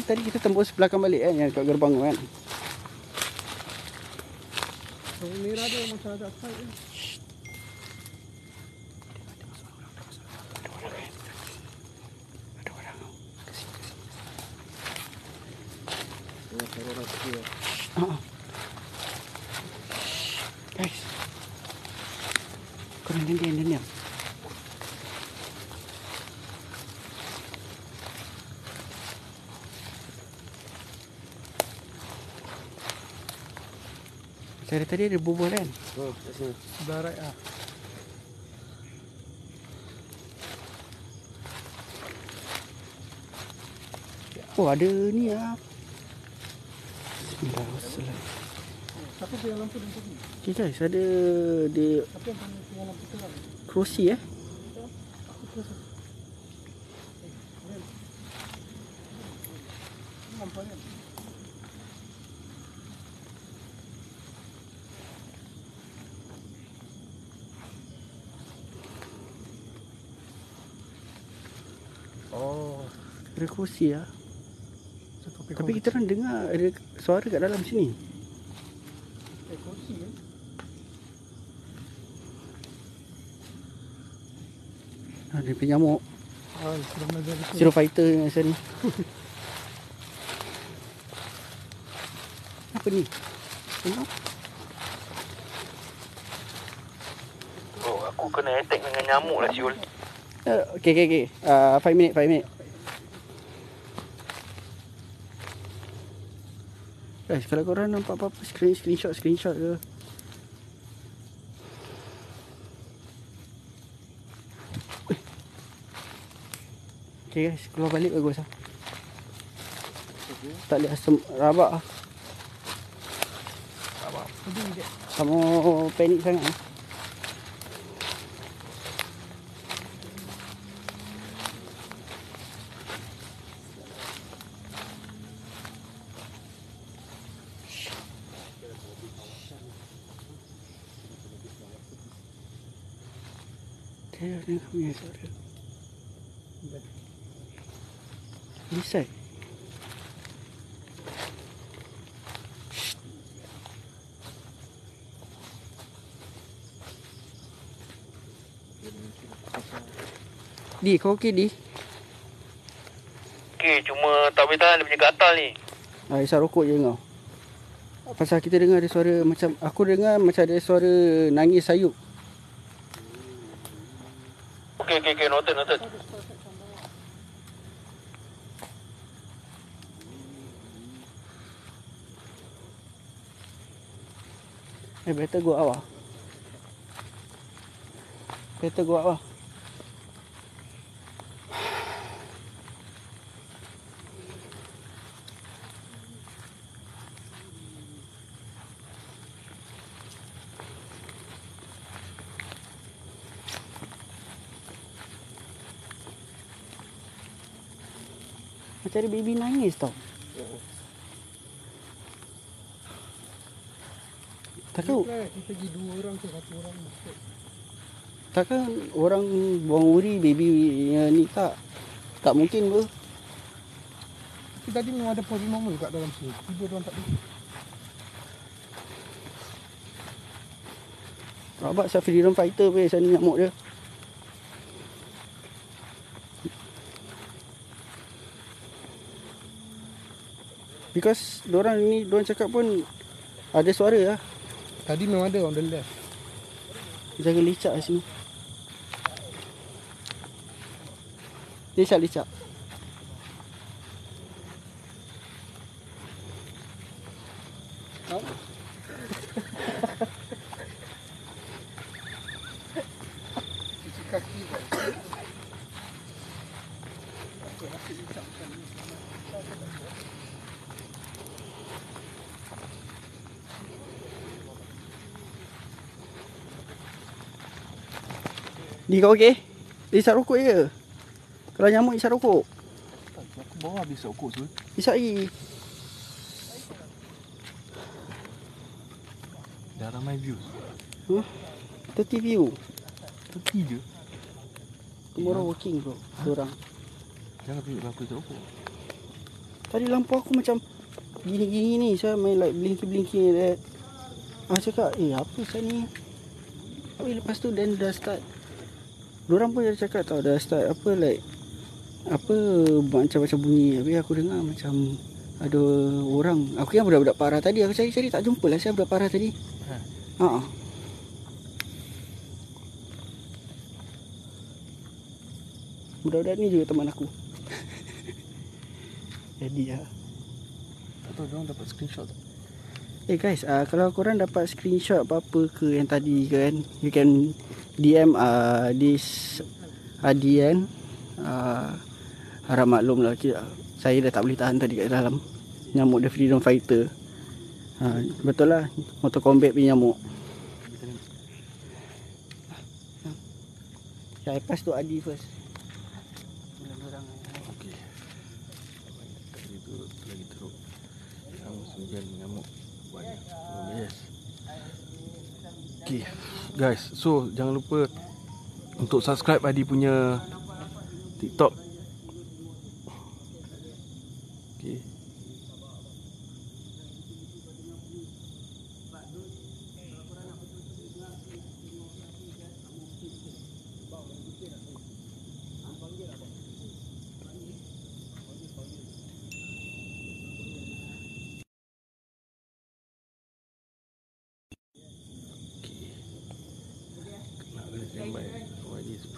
tadi kita tembus belakang balik kan Yang kat gerbang tu kan. Oh, merah dia macam ada side ni orang suka. Ah. Guys. Korang diam diam diam. diam. Dari tadi ada berbual kan? Oh, kat sini. Sebelah right ah. Oh ada ni lah. Bismillahirrahmanirrahim. Tu yang lampu dan tadi? Okay guys, ada dia Siapa yang yang lampu terang? kerusi eh. Oh Ada kerusi lah. Tapi kita orang dengar ada suara kat dalam sini. Eh, kursi kan? Ada penyamuk. Ah, belajar itu. Zero fighter ni asal ni. Apa ni? Tengok. Bro, aku kena attack dengan nyamuk lah siul. Uh, okay, okay, okay. Uh, five minute, five minute. Guys, kalau korang nampak apa-apa, screen, screenshot, screenshot ke. Okay guys, keluar balik bagus lah. Tak boleh asam rabak lah. Tak mau panik sangat lah. Dia ada punya suara. This side. Di, kau okey Di? Okay, cuma tak boleh tahan dia punya gatal ni. Ah, isap rokok je kau. Pasal kita dengar ada suara macam aku dengar macam ada suara nangis sayup. Okay, okay, okay, noted, noted. Eh, better go out lah. Better go out lah. Ada baby nangis tau. Takkan Kita pergi dua orang tu, satu orang masuk. Takkan orang buang uri baby ni tak tak mungkin ber. Tapi tadi memang ada paranormal kat dalam sini. Tiba orang tak boleh. Rabak saya freedom fighter pe saya ni nyamuk dia. Because orang ni orang cakap pun ada suara lah. Tadi memang ada on the left. Jaga licak kat sini. Licak Ni kau okey? Dia isap rokok je. Kalau nyamuk isap rokok. Aku bawa habis rokok tu Isap lagi. Dah ramai views 30 view. Tepi je Tomorrow working bro. Diorang. Jangan tunjuk aku isap rokok Tadi lampu aku macam gini-gini ni. Saya main like blinky-blinky like that. Ah cakap, eh apa saya ni? Tapi lepas tu then dah start. Diorang pun dah cakap tau dah start apa like apa macam-macam bunyi. Habis aku dengar macam Ada orang Aku yang budak-budak parah tadi Aku cari-cari tak jumpa lah Saya budak parah tadi Ha. Ha. Budak-budak ni juga teman aku Jadi ya Tak tahu dia dapat screenshot tak? Eh guys, uh, kalau korang dapat screenshot apa-apa ke yang tadi kan, you can DM uh, this Adian. Uh, harap maklum lah, saya dah tak boleh tahan tadi kat dalam. Nyamuk the freedom fighter. Uh, betul lah, motor combat punya nyamuk. Saya pass tu Adi first. Orang-orang, Okey. Tadi tu lagi teruk. Yang sembilan nyamuk banyak. Oh, yes. Okey. Guys, so jangan lupa untuk subscribe Adi punya TikTok.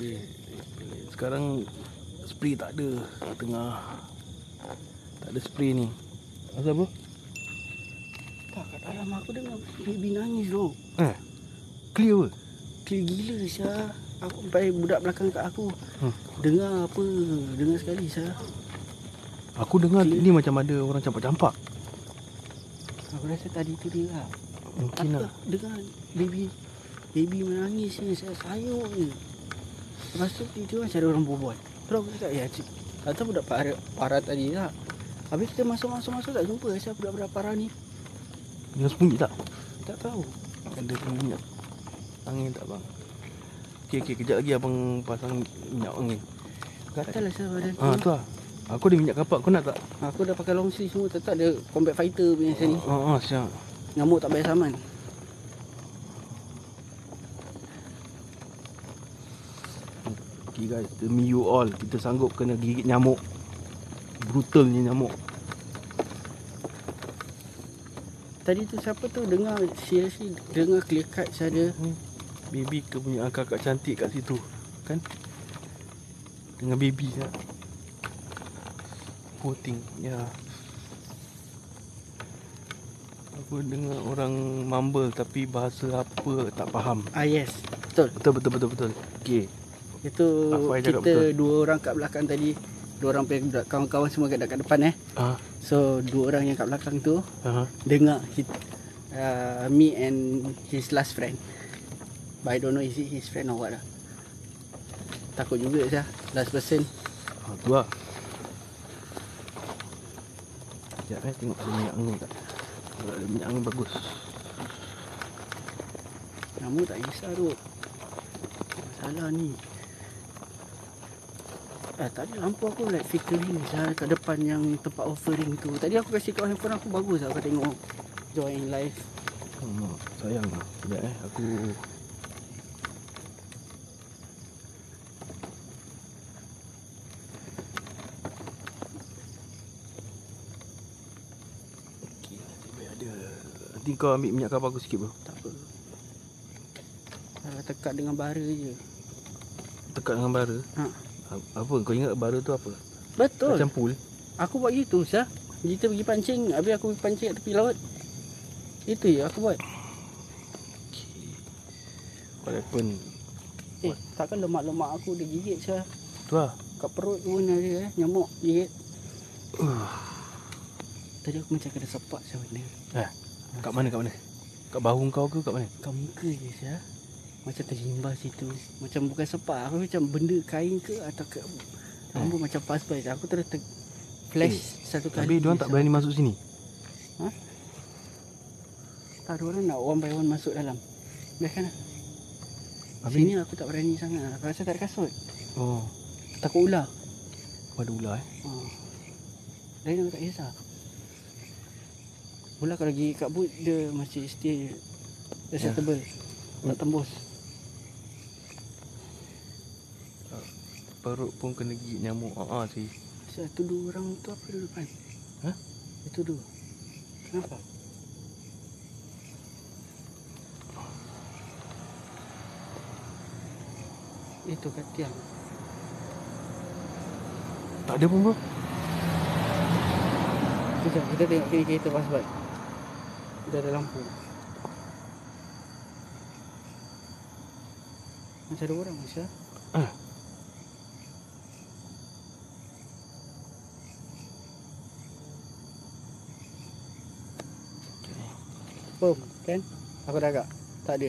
Spray Sekarang Spray tak ada tengah. Tak ada spray ni. Asal bro? Tak, kat dalam aku dengar baby nangis tu. Eh Clear ke? Clear gila Syah. Aku sampai budak belakang kat aku. Hmm. Dengar apa? Dengar sekali Syah. Aku dengar ni macam ada orang campak-campak. Aku rasa tadi tu dia lah. Mungkin Aku lah. dengar baby Baby menangis ni. Saya sayur ni Lepas tu tiba macam ada orang berbual. Terus aku cakap Ya cik Kata budak parah, parah tadi tak Habis kita masuk-masuk-masuk tak jumpa. Saya budak-budak parah ni? Dengar sembunyi tak? Tak tahu. Ada minyak Angin tak bang? Okey okey kejap lagi abang pasang minyak angin. Gatal lah saya badan Ah tu lah. Aku ada minyak kapak kau nak tak? Aku dah pakai long sleeve semua Tetap ada combat fighter punya sini. Ah ah siap. Nyamuk tak bayar saman Okay guys, demi you all Kita sanggup kena gigit nyamuk. Brutalnya nyamuk. Tadi tu siapa tu? Dengar Seriously Dengar clear cut saya hmm. Baby ke punya kakak cantik kat situ Kan? Dengan baby kan Poor thing Ya. Aku dengar orang mumble Tapi bahasa apa tak faham? Ah yes. Betul. Betul betul betul betul. Okay Itu Afai kita betul. dua orang kat belakang tadi. Dua orang punya kawan-kawan semua kat, kat depan eh. Ah, So dua orang yang kat belakang tu uh, Dengar hit, uh, Me and his last friend. But I don't know is it his friend or what lah. Takut juga saya Last person. Ah, tu lah. Sekejap eh tengok ada minyak angin tak? Kalau ada minyak angin bagus. Namun tak kisah tu. Masalah ni Ah, tadi lampu aku like flickering saya kat depan yang tempat offering tu. Tadi aku kasi kau handphone aku bagus lah kau tengok. Join live. hmm, Sayang lah Sekejap eh Aku nanti kau ambil minyak kapal aku sikit bro Tak apa. Ah, tekat dengan bara je. Tekat dengan bara Ha. Apa kau ingat bara tu apa? Betul. Macam pool Aku buat gitu sah. Kita pergi pancing, habis aku pergi pancing kat tepi laut. Itu je aku buat. Okay What happened? Eh, takkan lemak-lemak aku dia gigit sah. Tu lah Kat perut tu pun ada eh, nyamuk gigit. Tadi aku macam kena sepak sah benda. Kat mana kat mana? Kat bahu kau ke kat mana? Kat muka je sah. Macam terlimbas situ. Macam bukan sepak, aku macam benda kain ke atau ke rambut macam pas by. Aku terus ter flash satu kali. Habis diorang tak berani masuk sini Tak ada orang nak one by one masuk dalam. Biarkan lah. Habis Sini aku tak berani sangat. Aku rasa tak ada kasut. Oh Takut ular. Ada ular eh Ha. Lain aku tak kisah. Ular kalau gigit kat boot dia masih stay acceptable. Tak tembus. Perut pun kena gigit nyamuk Ah ah sih Satu dua orang tu apa di depan? Hah? Itu dua. Kenapa? Itu kat tiang. Tak ada pun bro. Sekejap, kita tengok kiri kereta pas balik. Dah ada lampu. Macam ada orang Masya. Ah. Oh, kan? Aku dah agak. Tak ada.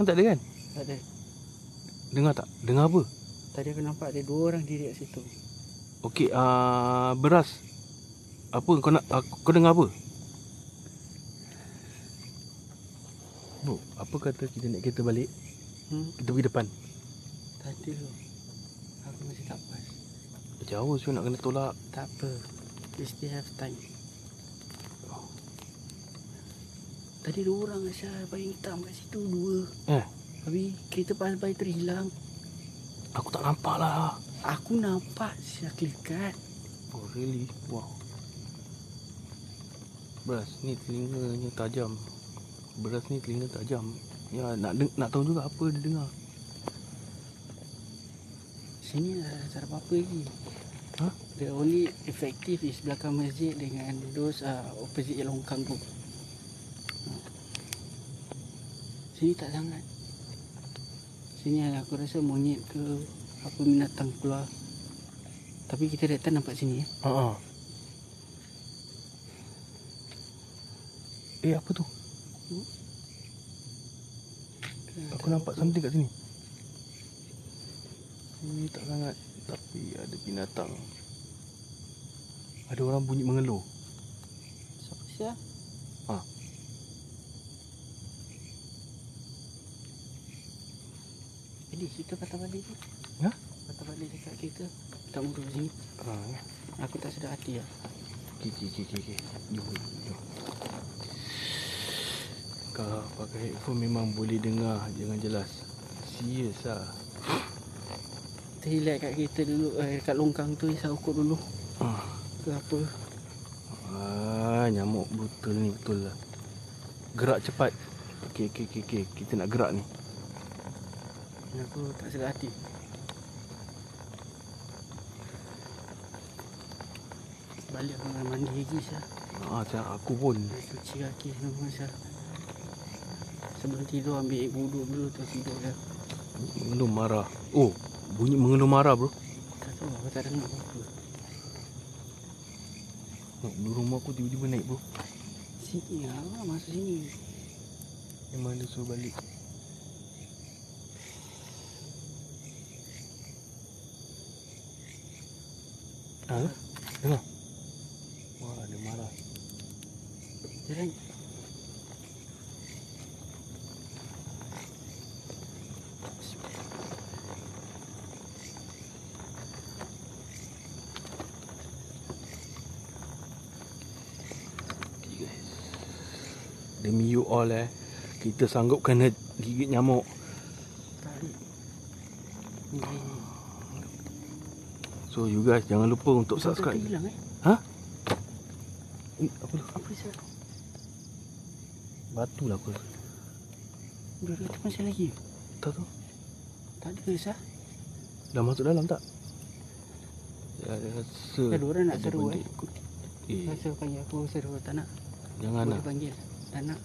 Kan tak ada kan? Tak ada. Dengar tak? Dengar apa? Tadi aku nampak ada dua orang diri kat situ. Okey, uh, beras. Apa kau nak uh, kau dengar apa? Bro, apa kata kita naik kereta balik? Hmm? Kita pergi depan. Tak ada. Aku masih tak pas. Jauh siapa nak kena tolak. Tak apa. We still have time. Tadi ada orang Aisyah Bayang hitam kat situ Dua Eh, Habis kereta pas by terhilang aku tak nampak lah. Aku nampak Syah kelikat Oh, really? Wow. Beras ni telinganya tajam. Beras ni telinga tajam. Ya, nak nak tahu juga apa dia dengar. Sini dah tak ada apa-apa lagi Ha? The only effective is belakang masjid Dengan those uh, opposite longkang tu Ha. Sini tak sangat Sini lah aku rasa monyet ke Apa binatang keluar Tapi kita datang nampak sini eh Ha ah. Eh, apa tu? Aku nampak something kat sini. Ini tak sangat tapi ada binatang. Ada orang bunyi mengeluh. Siapa Syah? Ha. Jadi kita patah balik Ha? Patah balik dekat kereta Tak mundur sini Ha, Aku tak sedar hati lah okey okey okey okey. okey. Jom, jom. Kalau pakai headphone memang boleh dengar dengan jelas. Serius lah. Kita relax kat kereta dulu eh, Kat longkang tu Isap ukur dulu Ah. Ke apa Ah, nyamuk betul ni betul lah. Gerak cepat. Okey okey okey okey. Kita nak gerak ni. Dan Aku tak sedar hati Balik aku nak mandi lagi Syah Ah, macam aku pun. Nak cuci kaki semua Syah Sebelum tidur ambil air wuduk dulu tu tidur dah Mengelum marah. Oh, bunyi mengelum marah bro. Tak tahu aku tak dengar apa-apa Oh, Di rumah aku tiba-tiba naik bro. Sini lah masuk sini Memang dia suruh balik. Ha? Dengar. Wah, dia marah. Jalan guys. Demi you all eh. Kita sanggup kena gigit nyamuk. Tarik Ni So you guys jangan lupa untuk Betul-betul subscribe. hilang eh Eh, apa tu? Apa Syah Batu lah aku rasa. Dua tu masih lagi Tak tahu. Tak ada ke Syah Dah masuk dalam tak? Ya, rasa Ada orang nak seru, benda eh. ikut. Eh, Rasa panggil aku seru tak nak jangan. Boleh panggil Tak nak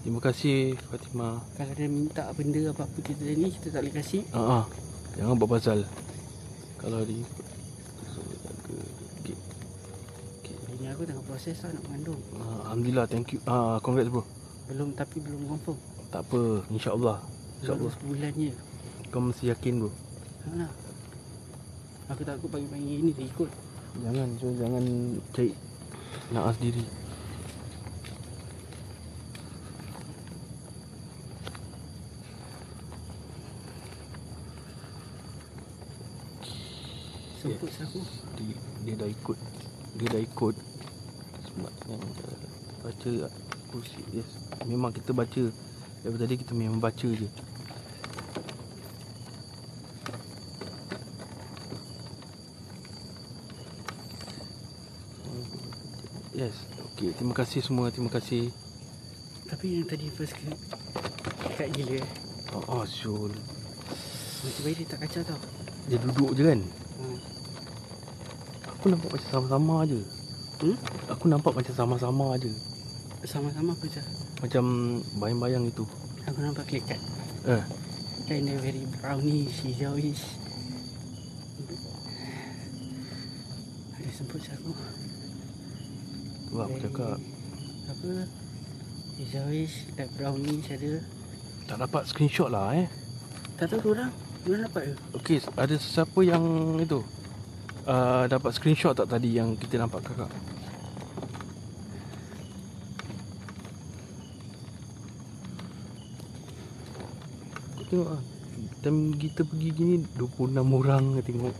Terima kasih Fatimah. Kalau dia minta benda apa-apa kita ni Kita tak boleh kasih Ah, ah. Jangan buat pasal. Kalau dia ikut so, jaga. Okay. Ini aku tengah proses lah nak mengandung Ah, Alhamdulillah, thank you. Ah, congrats bro. Belum tapi belum confirm Tak apa, insya-Allah. Baru Insya-Allah. sebulan je Kau mesti yakin bro. Nak Aku takut pagi-pagi ni dia ikut Jangan, so jangan cari nak sendiri. Semput aku Dia, dia dah ikut. Dia dah ikut. Yang baca bullshit yes. Memang kita baca Daripada tadi kita memang baca je Yes. Okey, terima kasih semua. Terima kasih. Tapi yang tadi first clip Dekat gila eh Oh, oh Syul. Macam baik dia tak kacau tau Dia duduk je kan? hmm. Aku nampak macam sama-sama je. Hmm? Aku nampak macam sama-sama je. Sama-sama aku je Macam bayang-bayang itu. Aku nampak klik kat Eh. Kind of very brownish Hijauish Ada sebut aku Tu lah aku cakap. Apa Hijauish Like brownish ada Tak dapat screenshot lah eh. Tak tahu orang Diorang dapat ke Okey, ada sesiapa yang itu uh, dapat screenshot tak tadi yang kita nampak kakak? Tengok ah. Time kita pergi gini 26 orang kau tengok.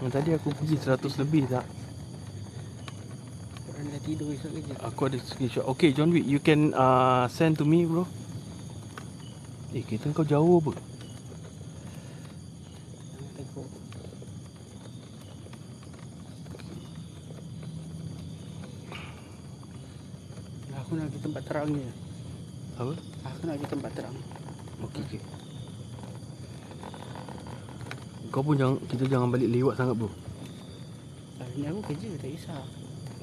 Yang tadi aku pergi 100 lebih tak? Orang dah tidur esok kerja Aku ada screenshot. Okay, John Wick, you can uh, send to me, bro. Eh, kita kau jauh apa? Aku nak pergi tempat terang je Apa? Aku nak pergi tempat terang Okey, okey. Kau pun jangan kita jangan balik lewat sangat, bro. Hari ni aku kerja tak kisah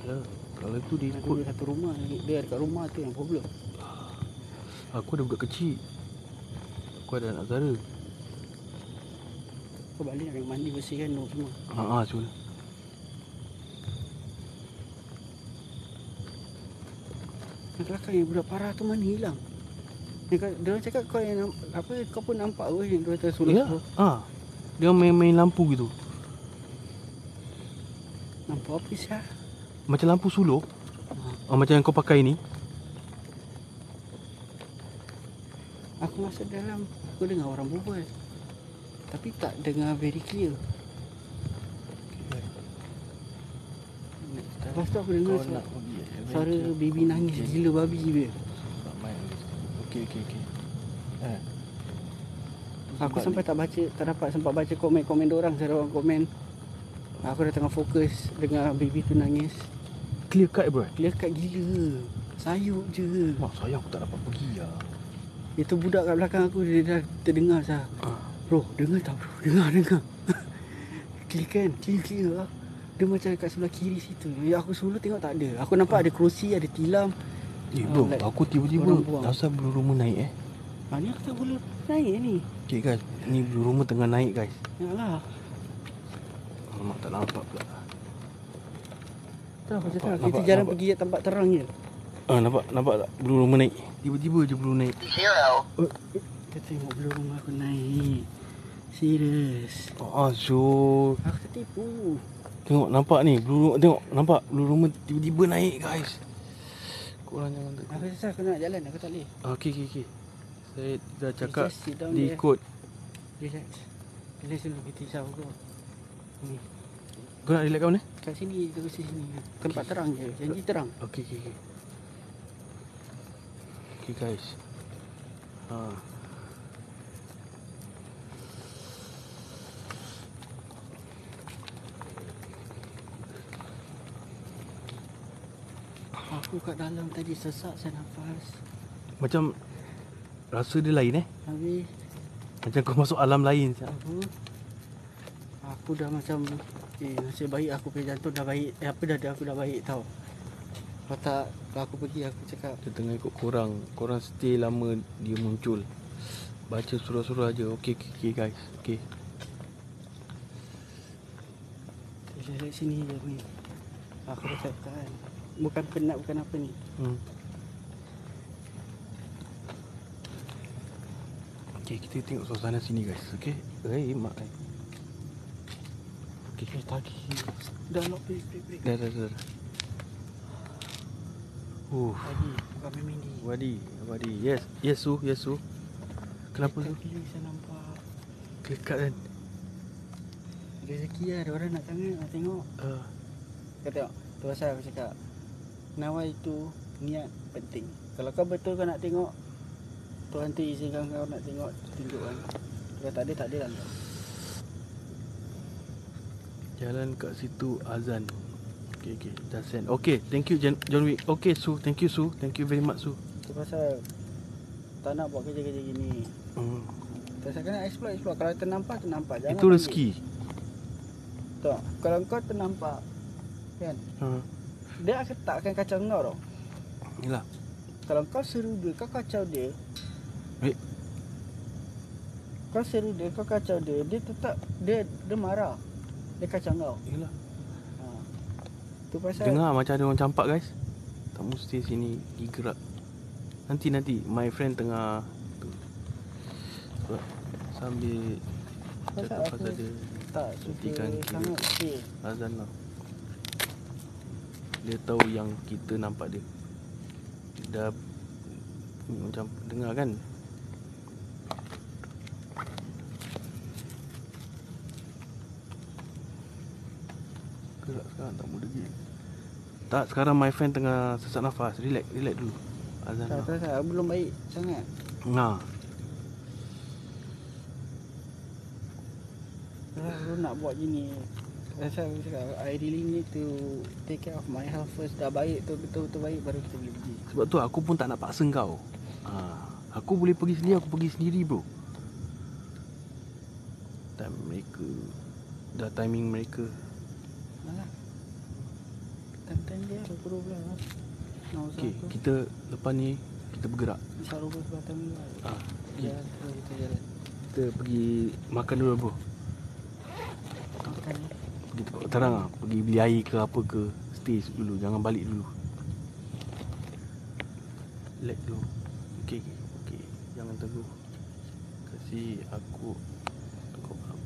Ya, kalau itu dia ikut. satu rumah lagi Dia dekat rumah tu yang problem Aku ada budak kecil. Aku ada anak saudara. Kau balik nak mandi bersihkan tu semua Ha ah, Syul. Yang kelakar yang budak parah tu mana hilang kau, dia orang cakap kau yang apa kau pun nampak apa yang dia kata suruh Ya. Ah. Dia main-main lampu gitu. nampak apa sih Macam lampu suluh. Ha. Ah, macam yang kau pakai ni. Aku masuk dalam Aku dengar orang berbual Tapi tak dengar very clear Lepas tu aku dengar suara, pergi suara baby nangis gila babi dia Okey, okey, okey. Eh. Aku sampai tak baca Tak dapat sempat baca komen-komen orang Saya orang komen. Aku dah tengah fokus Dengar baby tu nangis. Clear cut, bro. Clear cut gila. Sayup je. Mak sayang aku tak dapat pergi lah. Itu budak kat belakang aku Dia dah terdengar sah. Ah. Bro dengar tak bro Dengar dengar. Clear kan? Clear clear lah Dia macam kat sebelah kiri situ. Ya aku selalu tengok tak ada. Aku nampak ada kerusi Ada tilam Eh, Ah, bro, like aku tiba-tiba rasa bulu rumah naik eh. ha, Ni aku tak boleh naik ni Okay guys, ni bulu rumah tengah naik guys. Yalah Alamak tak nampak pula. Tak aku cakap Nampak, Kita jarang nampak. pergi kat tempat terang je Ah nampak nampak tak bulu rumah naik. Tiba-tiba je bulu naik. Zero. Kita tengok belum rumah aku naik Serius Ah so Aku tertipu tengok nampak ni bulu tengok nampak bulu rumah tiba-tiba naik guys. Korang jangan Aku takut. rasa aku nak jalan Aku tak boleh Ah, Okey okey okey. Saya dah cakap Just sit down dia there. ikut. Relax Relax dulu kita risau kau Ni Kau nak relax kat mana? Kat sini Terus sini Tempat terang je Janji terang Okey okey okey. Okey guys. Ha. Aku kat dalam tadi sesak saya nafas. Macam rasa dia lain eh. Habis. Macam kau masuk alam lain. siap. apa? Aku dah macam Eh nasib baik aku punya jantung dah baik. Eh apa dah aku dah baik tau. Kalau tak Kalau aku pergi aku cakap. Dia tengah ikut korang. Korang stay lama Dia muncul. Baca surah-surah je Okey okey okay, guys. Okey. Relax sini je ni. Aku dah cakap kan Bukan penat bukan apa ni. Hmm. Okey kita tengok suasana sini guys. Okey? Eh mak. Okey Eh tadi Dah break break break Dah dah dah dah. Uh, Tadi Bukan main Wadi Wadi. Yes Yes Su Yes Su. Kenapa Su? Gila saya nampak. Kelekat kan? Rezeki lah Ada orang nak tengok Nak tengok. Uh, Kau tengok Tu pasal aku cakap Nawai itu Niat penting Kalau kau betul kau nak tengok Tuhan tu izinkan kau nak tengok Tunjukkan Kalau tak ada tak ada lah Jalan kat situ azan Okay, okay. Dah send. Okay, thank you John, Wick. Okay, Su. Thank you, Su. Thank you very much, Su. Tu pasal tak nak buat kerja-kerja gini. Hmm. Pasal kena explore, explore. Kalau ternampak, ternampak. Jangan Itu rezeki. Tak. Kalau kau ternampak, kan? Ha. Dia akan, tak akan kacau kau tau. Yalah. Kalau kau seru dia, kau kacau dia. Eh. Kau seru dia, kau kacau dia. Dia tetap, dia dia marah. Dia kacau kau. Yalah. Ha. Tu pasal Dengar macam ada orang campak, guys. Tak mesti sini pergi gerak. Nanti nanti my friend tengah tu. Sambil cakap pasal dia tak suka sangat azan lah. Dia tahu yang kita nampak dia. Dah macam dengar kan? Gerak sekarang tak lagi. Tak, sekarang my friend tengah sesak nafas. Relax, relax dulu. Azan Tak lah. pasal aku belum baik sangat. Nah, Kalau aku nak buat gini Pasal aku cakap I really need to Take care of my health first. Dah baik tu Betul-betul baik Baru kita boleh pergi. Sebab tu aku pun tak nak paksa kau. Ha, aku boleh pergi sendiri, aku pergi sendiri bro. Time mereka Dah timing mereka. Time-time dia lah Nak usah Okay, aku kita lepas ni Kita bergerak. Sebelah time dia ha, Jalan terus kita jalan. Kita pergi makan dulu bro Tempat terang lah Pergi beli air ke apa ke Stay dulu, jangan balik dulu. Let dulu Okay, okay. Jangan teguh Kasih aku Kau up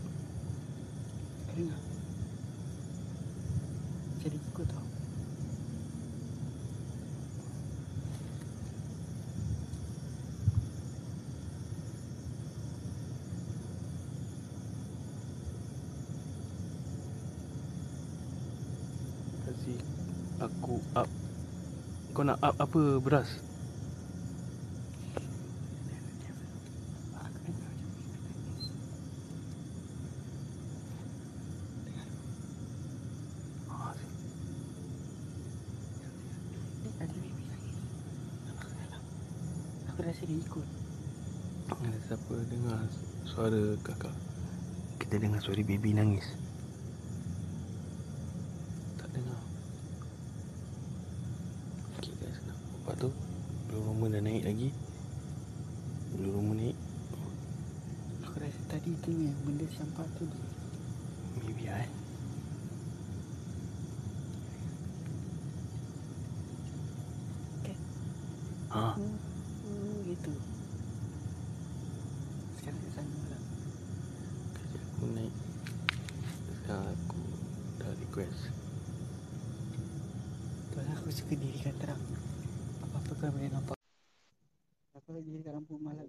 Kering lah Jadi ikut tau Kasih aku up Kau nak up apa beras? Aku rasa dia ikut. Ada siapa dengar suara kakak? Kita dengar suara baby nangis Tak dengar Okay guys Nampak tu Blue Roma dah naik lagi Blue Roma naik Aku rasa tadi tu yang benda sampah tu dia Maybe eh Okay. Ha Hmm, hmm, gitu. Sekarang kat sana lah. Kerja aku naik Sekarang aku dah request. Pasal aku suka dirikan terang Apa-apa kau boleh nampak. Aku lagi dirikan lampu malam.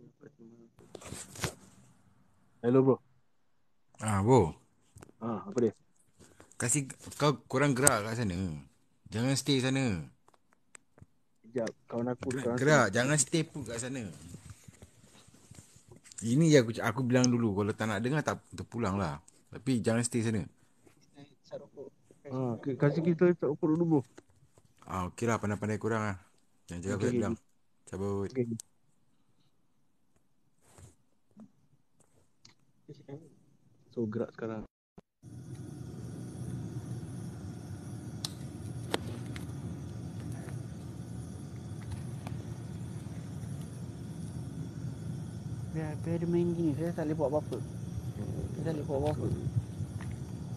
Hello bro bro. Ha apa dia? Kasih kau kurang gerak kat sana. Jangan stay sana. Sekejap Kawan aku Gerak, gerak. jangan stay put kat sana. Ini je aku aku bilang dulu kalau tak nak dengar tak terpulang lah. Tapi jangan stay sana. Rokok Ha, k- kasih kita tak ukur dulu bro. Ah, okey lah pandai-pandai kurang lah. Jangan cakap okay, bilang. Cabut. Okay. So gerak sekarang. Biar, biar dia main gini Saya tak boleh buat apa-apa Saya tak boleh buat apa-apa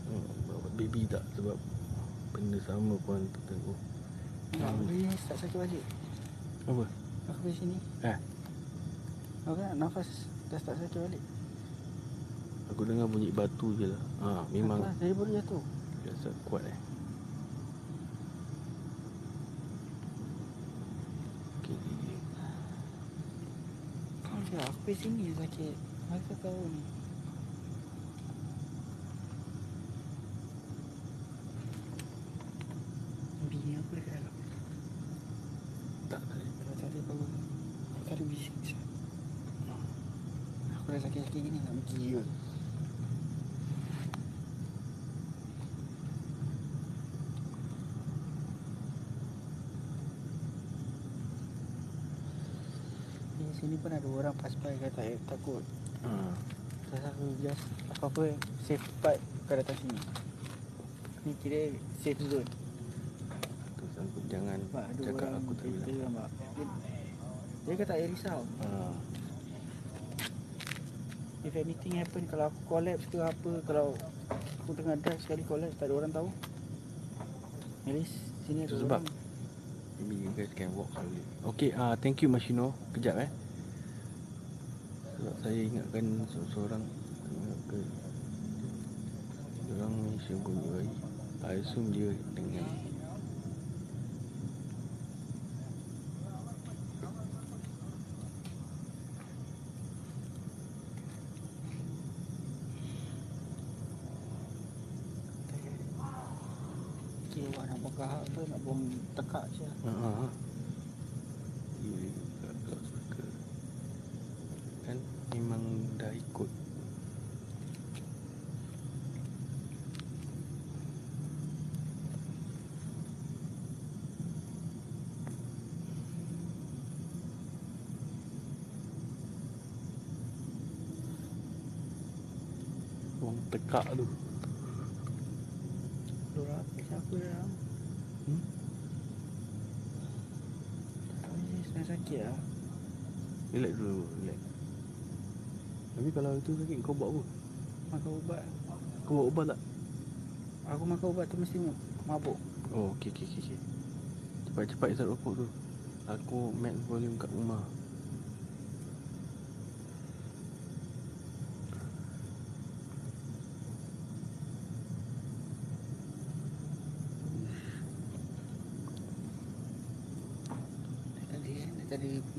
Hmm, baby tak sebab benda sama pun tertengok. Tak boleh start sakit balik Apa? Aku pergi sini Eh? Aku nak nafas Dah start sakit balik Aku dengar bunyi batu je lah. Ha, memang Apa, Dari baru jatuh biasa kuat eh. Okay. Kau aku pergi sini sakit Masa tahu ni Bini aku dekat dalam Tak tadi. Kalau tadi baru Tadi bising siap. Aku dah sakit-sakit gini nak pergi ke sini pun ada orang pas by kata tak takut. Ha. Terus aku just apa-apa safe part kau datang sini. Ni kira safe zone. Tu aku jangan ada cakap aku tak bilang. Dia, dia kata tak payah risau. Ha. If anything happen kalau aku collapse ke apa kalau aku tengah drive sekali collapse tak ada orang tahu. At least sini ada sebab orang. Maybe you guys can walk slowly. Okay, uh, thank you Mashino. Kejap eh. Sebab saya ingatkan seorang ingatkan orang Malaysia bunyi tại I assume dia dengan tekak tu. Dora siapa dalam? Hmm? Ni sebenarnya sakit lah. Relax dulu, relax. Tapi kalau itu sakit kau buat apa? Makan ubat. Kau buat ubat tak? Aku makan ubat tu mesti mabuk. Oh, okey okey. okey. Cepat-cepat isap rokok tu. Aku max volume kat rumah.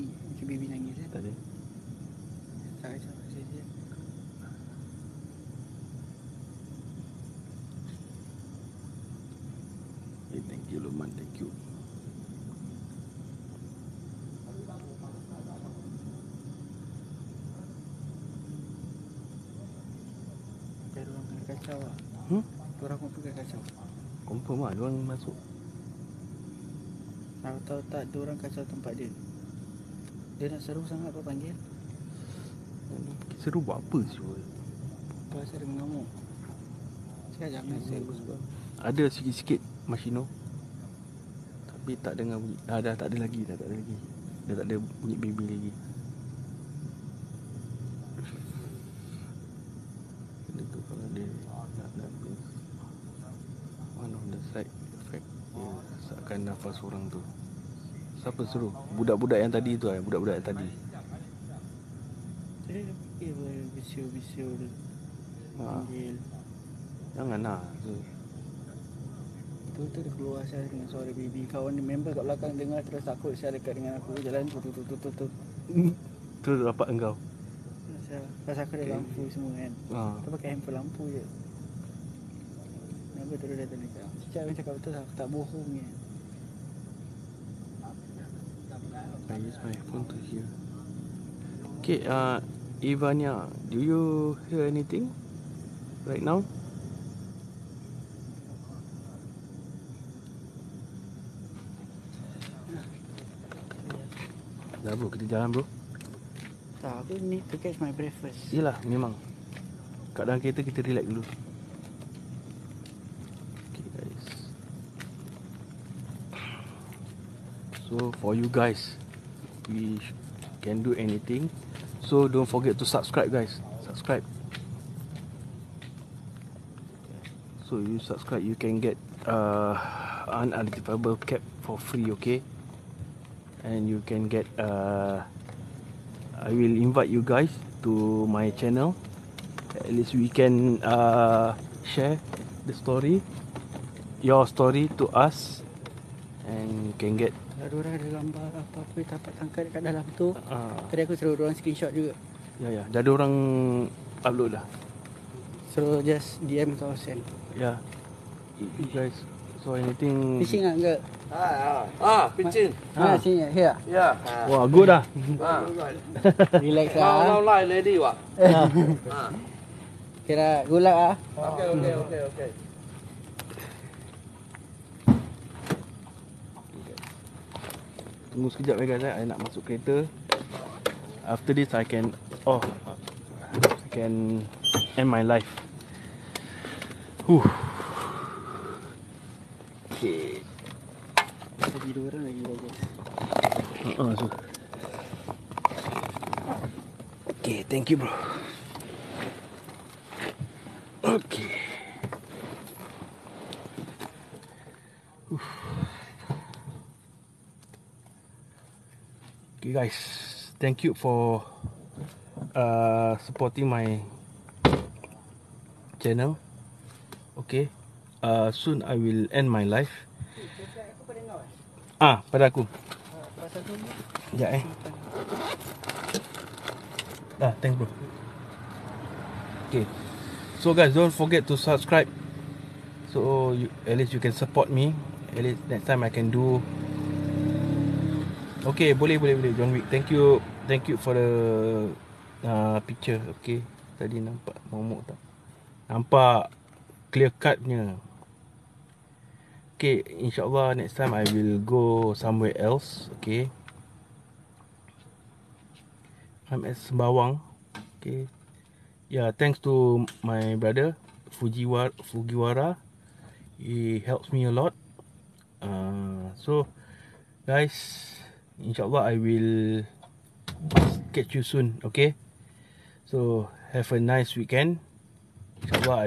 Macam baby nangis eh. Tak ada. Tak ada dia. Eh, thank you Luman, thank you. Dia orang kena kacau lah. Hmm? Orang pun kena kacau. Confirm lah, diorang masuk. Tahu tahu tak dia orang kacau tempat dia. Dia nak seru sangat kau panggil. Seru buat apa sih? Pasal dia mengamuk. Cakap jangan seru sebab Ada sikit-sikit Mashino. Tapi tak dengar bunyi. Ah, dah tak ada lagi, dah tak ada lagi. Dah tak ada bunyi baby lagi. One of the side effect dia sakkan nafas orang tu. Siapa suruh? Budak-budak yang tadi tu eh, budak-budak yang tadi. Dia fikir bersiul-bersiul dia. Ha. Panggil. Jangan lah. Tu. Betul-betul dia keluar saya dengan suara baby. Kawan dia member kat belakang dengar terus takut saya dekat dengan aku. Jalan tu tu tu tu tu tu. Tu dapat engkau. Pasal, pasal aku ada lampu semua kan. Ha. Kita pakai handphone lampu je. Member terus datang dekat. Cicak macam cakap betul aku tak bohong ni. I use my phone to hear. Okay, uh, Ivania, do you hear anything right now? Dah bro, kita jalan bro. Tak, aku need to catch my breath first. Yelah, memang. Kat dalam kereta kita relax dulu. Okay guys. So for you guys, we can do anything. So don't forget to subscribe guys. Subscribe. So you subscribe, you can get uh, unidentifiable cap for free, okay? And you can get uh, I will invite you guys to my channel. At least we can uh, share the story, your story to us, and you can get. Kalau orang ada gambar apa-apa dapat tangkap dekat dalam tu. Uh, Tadi aku suruh orang screenshot juga. ya ya, dah ada orang upload dah. So just DM atau send. Ya, you guys. So anything. Fishing ah enggak? Ah, ah, pitching. Ha, sini here. Yeah. Wah, good dah. Ah. Relax Now, now lah. line ready, what? Ah. Kira gulak ah. Okay, okay, okay, okay. Tunggu sekejap ya guys, eh. I nak masuk kereta. After this, I can oh, I can end my life. Huh. Okay. Lagi dua orang lagi. Uh, so. Okay, thank you, bro. Okay. Okay, guys. Thank you for uh, supporting my channel. Okay. Uh, soon I will end my life. Ah, pada aku. Sekejap eh. Ah, thanks bro. Okay. So guys, don't forget to subscribe. So you, at least you can support me. At least next time I can do. Okay, boleh boleh boleh John Wick. Thank you. Thank you for the uh, picture. Okay. Tadi nampak momok tak? Nampak clear cut punya. Okay, insyaAllah next time I will go somewhere else. Okay. I'm at Sembawang. Okay. Yeah, thanks to my brother Fujiwara. Fujiwara. He helps me a lot. Uh, so, guys, insyaAllah I will catch you soon. Okay. So, have a nice weekend. InsyaAllah I